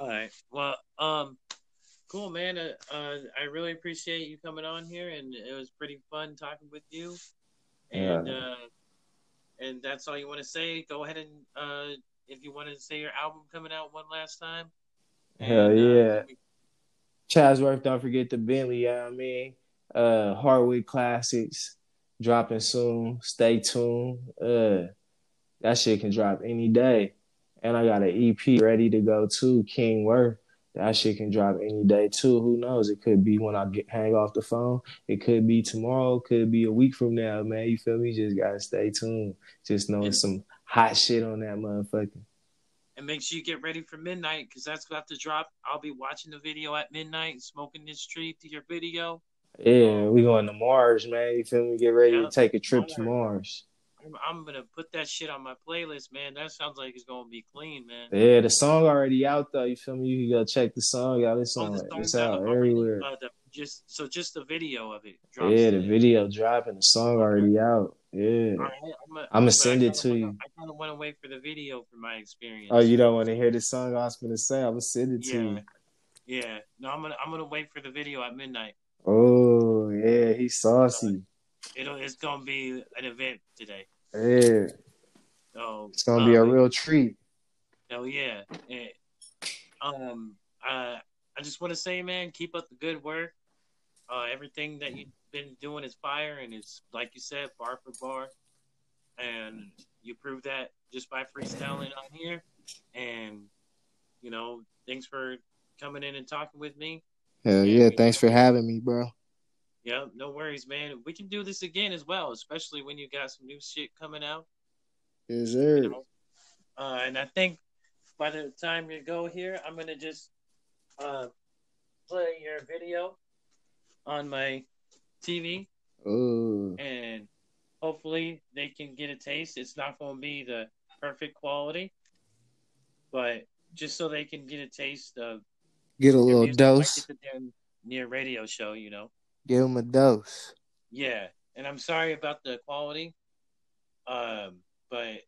All right. Well, um, cool, man. Uh, uh, I really appreciate you coming on here, and it was pretty fun talking with you. And yeah. uh, and that's all you want to say. Go ahead and uh, if you want to say your album coming out one last time. Hell and, uh, yeah. Uh, Chatsworth, don't forget the Bentley. You know I mean, uh, Hardwood Classics dropping soon. Stay tuned. Uh, that shit can drop any day and I got an EP ready to go too, King Worth. that shit can drop any day too. Who knows? It could be when I get hang off the phone. It could be tomorrow. Could be a week from now, man. You feel me? Just gotta stay tuned. Just knowing some hot shit on that motherfucker. And make sure you get ready for midnight because that's about to drop. I'll be watching the video at midnight, smoking this tree to your video. Yeah, we going to Mars, man. You feel me? Get ready yeah, to take a trip to Mars. I'm, I'm, gonna put that shit on my playlist, man. That sounds like it's gonna be clean, man. Yeah, the song already out though. You feel me? You can go check the song out. It's on. Oh, it's out everywhere. Uh, the, just so just the video of it. yeah, the video dropping. The song already out. Yeah, right, I'm gonna send it to wanna, you. I kind of want to wait for the video for my experience. Oh, you don't want to hear the song I was gonna say? I'm gonna send it yeah. to you. Yeah, no, I'm gonna I'm gonna wait for the video at midnight. Oh yeah, he's saucy. It'll it's gonna be an event today. Yeah. So it's gonna um, be a um, real treat. Oh yeah. And, um uh I just wanna say, man, keep up the good work. Uh everything that you've been doing is fire and it's like you said, bar for bar. And you proved that just by freestyling on here. And you know, thanks for coming in and talking with me. Hell yeah, and, thanks for having me, bro. Yeah, no worries, man. We can do this again as well, especially when you got some new shit coming out. Yes, sir. You know? uh, and I think by the time you go here, I'm gonna just uh, play your video on my TV. Ooh. And hopefully they can get a taste. It's not gonna be the perfect quality, but just so they can get a taste of get a little dose. Like near radio show, you know. Give them a dose. Yeah, and I'm sorry about the quality, um, but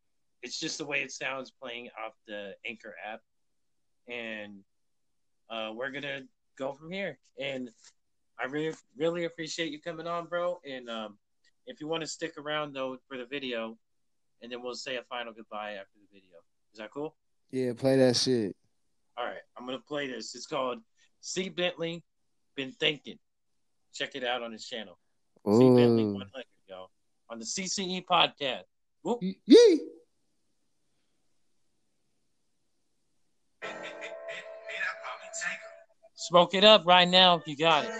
it's just the way it sounds playing off the Anchor app, and uh, we're gonna go from here. And I really, really appreciate you coming on, bro. And um, if you want to stick around though for the video, and then we'll say a final goodbye after the video. Is that cool? Yeah, play that shit. All right, I'm gonna play this. It's called "C Bentley." Been thinking. Check it out on his channel. Ooh. C Bentley 100, y'all, on the CCE podcast. Whoop. Yee. Smoke it up right now if you got it.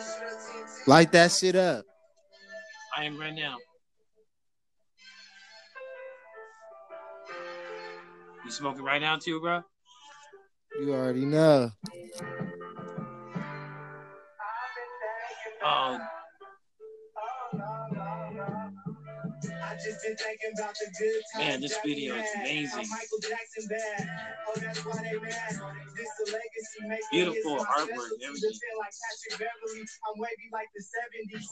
Light that shit up. I am right now. You smoking right now too, bro? You already know. Oh. Man, this video is amazing. Oh, Beautiful artwork, everything. I'm wavy like the 70s.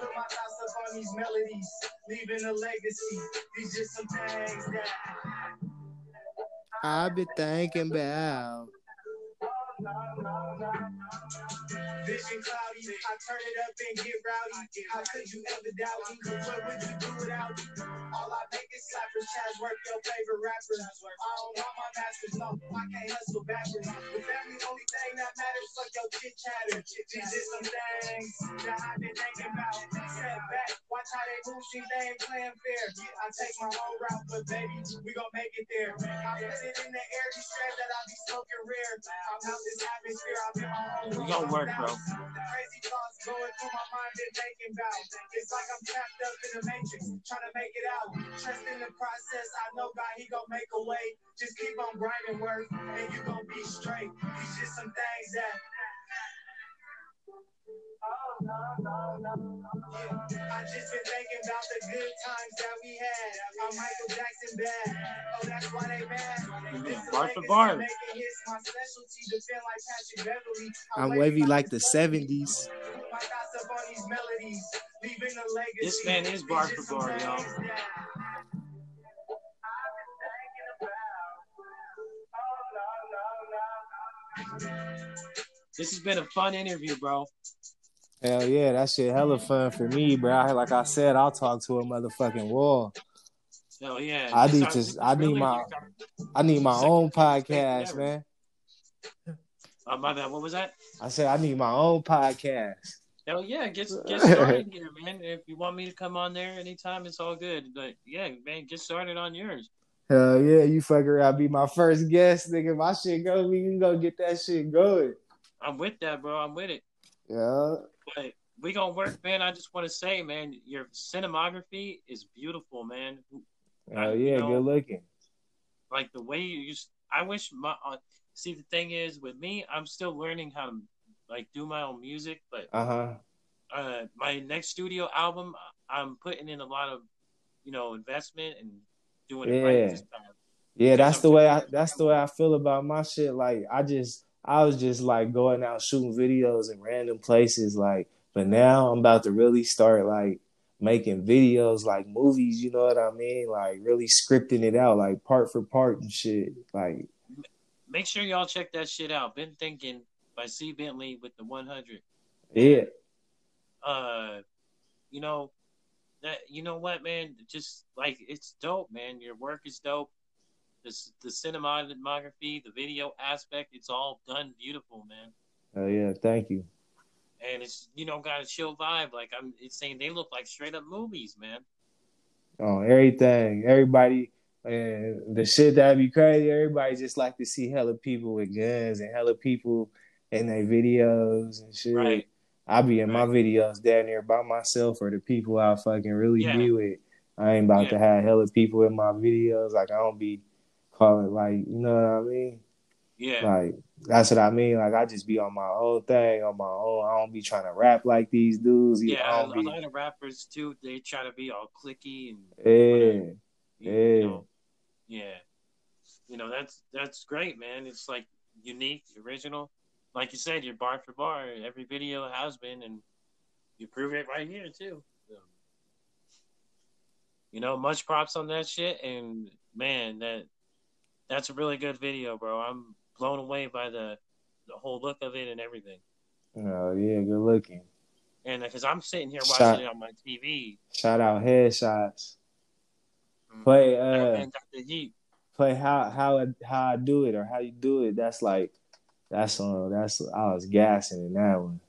Put my thoughts up on these melodies, leaving a legacy. These just some things that I've been thinking about. Vision cloudy, I turn it up and get rowdy. How could you ever doubt me? What would you do without me? All I make is slappers, Chaz work your favorite rappers. I don't want my masters, no, I can't hustle backwards. The family only thing that matters, fuck your chit chatter. These is some things that I've been thinking about. Step back, watch how they move, see they ain't playing fair. I take my own route, but baby, we gon' make it there. I put it in the air, these strands that I be smoking rare. I'm out we gonna work, bro. Crazy thoughts going through my mind and thinking about. It's like I'm trapped up in the matrix, trying to make it out. Trust in the process. I know God, He gonna make a way. Just keep on grinding work, and you gonna be straight. These just some things that I just been thinking about the good times that we had. I'm Michael Jackson bad. Oh, that's why they mad. Bar for bar. I'm wavy like the 70s. This man is bar for bar, y'all. Oh, this has been a fun interview, bro. Hell yeah, that shit hella fun for me, bro. Like I said, I'll talk to a motherfucking wall. Hell yeah. I need to. I need my. I need my own podcast, man. Uh, my bad. What was that? I said I need my own podcast. Hell yeah, get get started here, man. If you want me to come on there anytime, it's all good. But yeah, man, get started on yours. Hell yeah, you fuck around, be my first guest, nigga. My shit go, we can go get that shit going. I'm with that, bro. I'm with it. Yeah. But we gonna work, man. I just want to say, man, your cinematography is beautiful, man. Oh yeah, you know, good looking. Like the way you use. I wish my. Uh, see, the thing is, with me, I'm still learning how to like do my own music. But Uh huh. uh, my next studio album, I'm putting in a lot of, you know, investment and doing it right Yeah. this time. Yeah, that's I'm the way I that's the way I feel about my shit. Like I just I was just like going out shooting videos in random places, like but now I'm about to really start like making videos like movies, you know what I mean? Like really scripting it out, like part for part and shit. Like Make sure y'all check that shit out. Been thinking by C Bentley with the 100. yeah. uh you know that you know what man just like it's dope man your work is dope this the cinematography the video aspect it's all done beautiful man Oh yeah, thank you. and it's you know got a chill vibe like i'm it's saying they look like straight up movies man Oh, everything. Everybody and the shit that'd be crazy. Everybody just like to see hella people with guns and hella people in their videos and shit. Right. I be in my videos down there by myself or the people I fucking really Yeah. be with. I ain't about Yeah. to have hella people in my videos. Like I don't be calling like you know what I mean. yeah Like that's what I mean. Like I just be on my own thing on my own. I don't be trying to rap like these dudes. yeah I a, don't a be. lot of rappers too they try to be all clicky and Yeah. you, Yeah. you know, yeah you know that's that's great man it's like unique original like you said you're bar for bar every video has been and you prove it right here too you know much props on that shit and man that that's a really good video bro i'm blown away by the the whole look of it and everything Oh yeah, good looking. and because i'm sitting here Shot. watching it on my tv Shout out headshots. Mhm. Play uh play how how how I do it or how you do it. That's like that's on that's I was gassing in that one.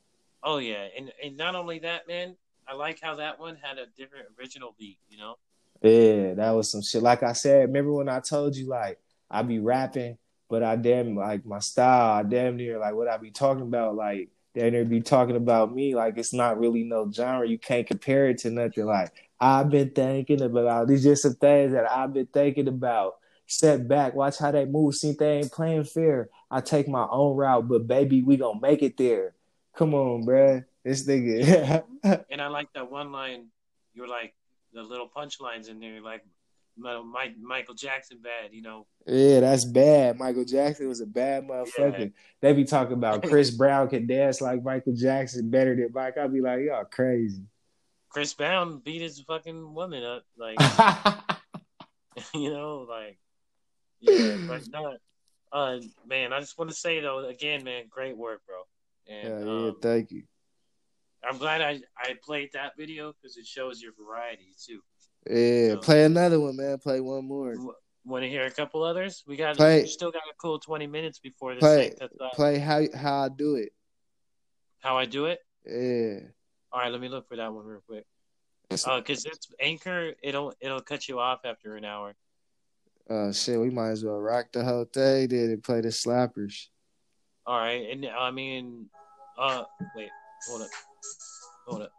Oh yeah, and and not only that, man. I like how that one had a different original beat. You know. Yeah, that was some shit. Like I said, remember when I told you like I be rapping, but I damn like my style, I damn near like what I be talking about, like damn near be talking about me, like it's not really no genre. You can't compare it to nothing. Like I've been thinking about these just some things that I've been thinking about. Step back, watch how they move. See, they ain't playing fair. I take my own route, but baby, we gonna make it there. Come on, bruh. This nigga. And I like that one line. You were like the little punchlines in there, like Mike Michael Jackson bad. You know. Yeah, that's bad. Michael Jackson was a bad motherfucker. Yeah. They be talking about Chris Brown can dance like Michael Jackson better than Mike. I'll be like, y'all crazy. Chris Brown beat his fucking woman up, like you know, like yeah, but no. Uh, man, I just want to say though, again, man, great work, bro. yeah, yeah, um, thank you. I'm glad I I played that video because it shows your variety too. Yeah, so- play another one, man. Play one more. Want to hear a couple others? We got Play- we still got a cool 20 minutes before this Play play how how I do it. How I do it? Yeah. All right, let me look for that one real quick. It's- Uh, cause it's anchor. It'll it'll cut you off after an hour. Uh shit, we might as well rock the whole thing then and play the slappers. All right, and I mean, uh, wait, hold up, hold up.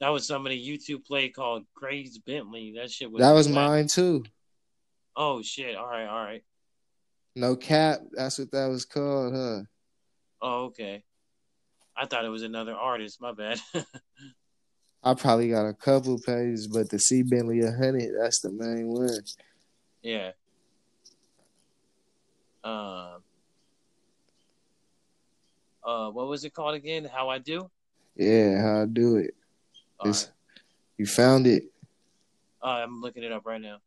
That was somebody YouTube play called Craze Bentley. That shit was That was mine too. Oh shit! All right, all right. No cap. That's what that was called, huh? Oh okay. I thought it was another artist. My bad. I probably got a couple pages, but the C Bentley 100, that's the main one. Yeah. Um. Uh, what was it called again? How I do? Yeah, how I do it. It's- right. You found it. Uh, I'm looking it up right now.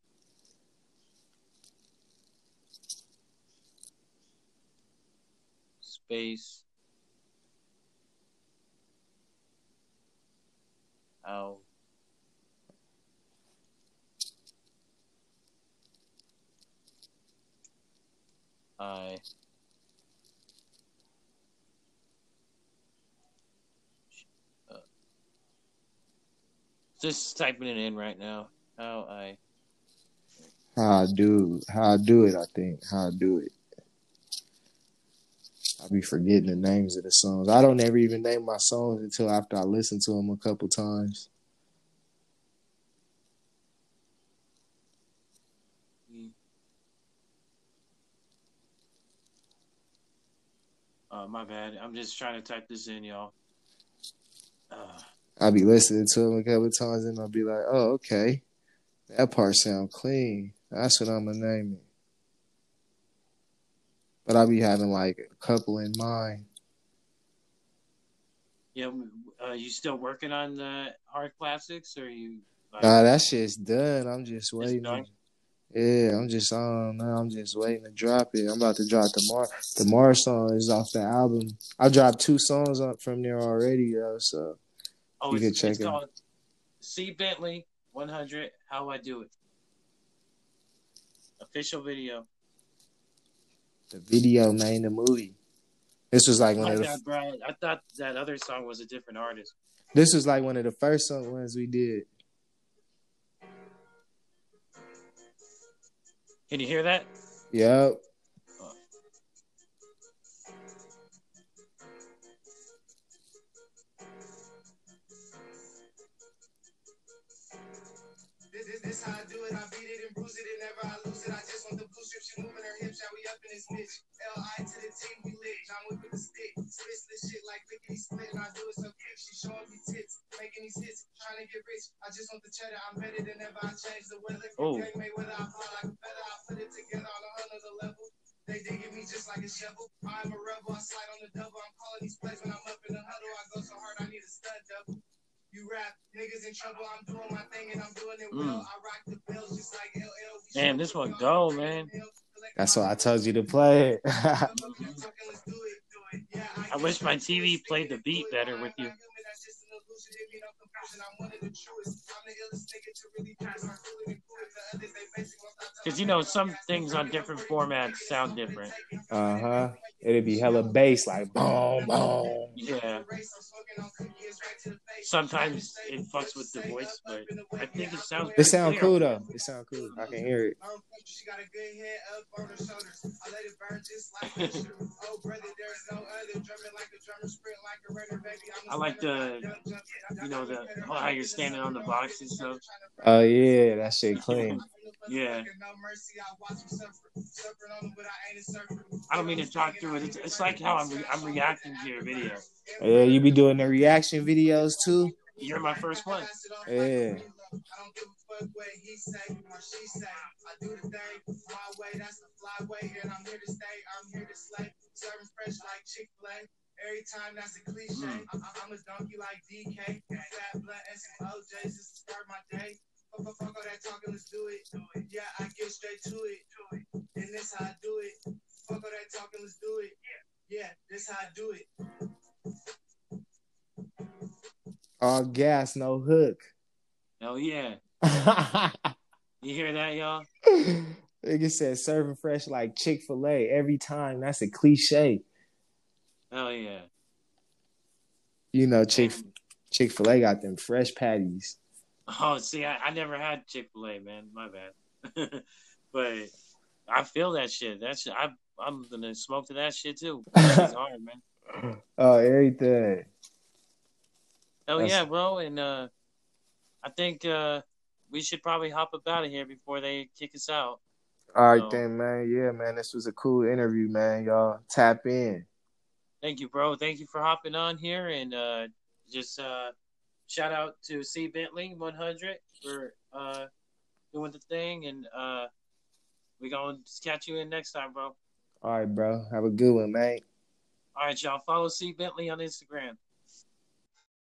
Space. How? I. just typing it in right now. How I. How I do how I do it, I think. How I do it. I be forgetting the names of the songs. I don't ever even name my songs until after I listen to them a couple times. Uh, my bad. I'm just trying to type this in, y'all. Uh, I'll be listening to them a couple times and I'll be like, oh, okay. That part sound clean. That's what I'm gonna name it. But I'll be having like a couple in mind. yeah, uh, you still working on the hard classics, or you? Like, Nah, that shit's done. I'm just waiting. done? Yeah, I'm just know. I'm just waiting to drop it. I'm about to drop the Mar the Mars song is off the album. I dropped two songs up from there already, though. So oh, you it's, can check it's it. called C Bentley 100. How I do it. Official video. the video made the movie. This was like one of the bro. I thought that other song was a different artist. this was like one of the first ones we did. Can you hear that? Yep. This, how I do it. I beat it and bruise it and never I lose it. I just want the blue strip. She moving her hips. Now we up in this bitch. L.I. to the T, we lit. Wick with the stick. Spits this shit like lickety split. And I do it so quick. She showing me tits. Making these hits. Trying to get rich. I just want the cheddar. I'm better than ever. I change the weather. Oh. Gang Mayweather. I fly like a feather. I put it together on a hundred level. They digging me just like a shovel. I'm a rebel. I slide on the double. I'm calling these plays when I'm up in the huddle. I go so hard. I need a stud double. You rap, niggas in trouble. I'm doing my thing and I'm doing it well. Mm. I rock the bells just like LL. Damn, this one go, man. That's why I told you to play it. I wish my TV played the beat better with you. Because you know some things on different formats sound different. uh huh. It'd be hella bass, like boom, boom. Yeah. Sometimes it fucks with the voice, but I think it sounds. It pretty sound clear. cool though. It sound cool. I can hear it. She got a good head up on her shoulders. I let it burn just like pressure. Oh, brother, there's no other. Drumming like a drummer, sprint like a runner, baby. I'm I like the, you know, the oh, how you're standing on the box and stuff. Oh yeah, that shit clean. Yeah. I don't mean to talk through it. It's, it's like how I'm re- I'm reacting to your video. Yeah, you be doing the reaction videos too. You're my first one. Yeah. I don't give a fuck what he say or she say. I do the thing my way, that's the fly way, and I'm here to stay. I'm here to slay, serving fresh like Chick Fil A. Every time that's a cliche. Hmm. I- I- I'm a donkey like DK, fat blunt and some OJ's just to start my day. Fuck, fuck, fuck all that talking, let's do it. Yeah, I get straight to it. And this how I do it. Fuck all that talking, let's do it. Yeah, this how I do it. All gas, no hook. Oh yeah. You hear that, y'all? Nigga said serving fresh like Chick Fil A every time. That's a cliche. Hell yeah. You know, Chick Chick Fil A got them fresh patties. Oh, see, I, I never had Chick Fil A, man. My bad. but I feel that shit. That shit. I I'm gonna smoke to that shit too. It's hard, man. Oh, everything. Hell That's- yeah, bro. And uh, I think uh, we should probably hop up out of here before they kick us out. All right So- then, man. Yeah, man. This was a cool interview, man. Y'all tap in. Thank you, bro. Thank you for hopping on here and uh, just uh, shout out to C Bentley 100 for uh, doing the thing, and uh, we gonna catch you in next time, bro. All right, bro. Have a good one, mate. All right, y'all. Follow C Bentley on Instagram.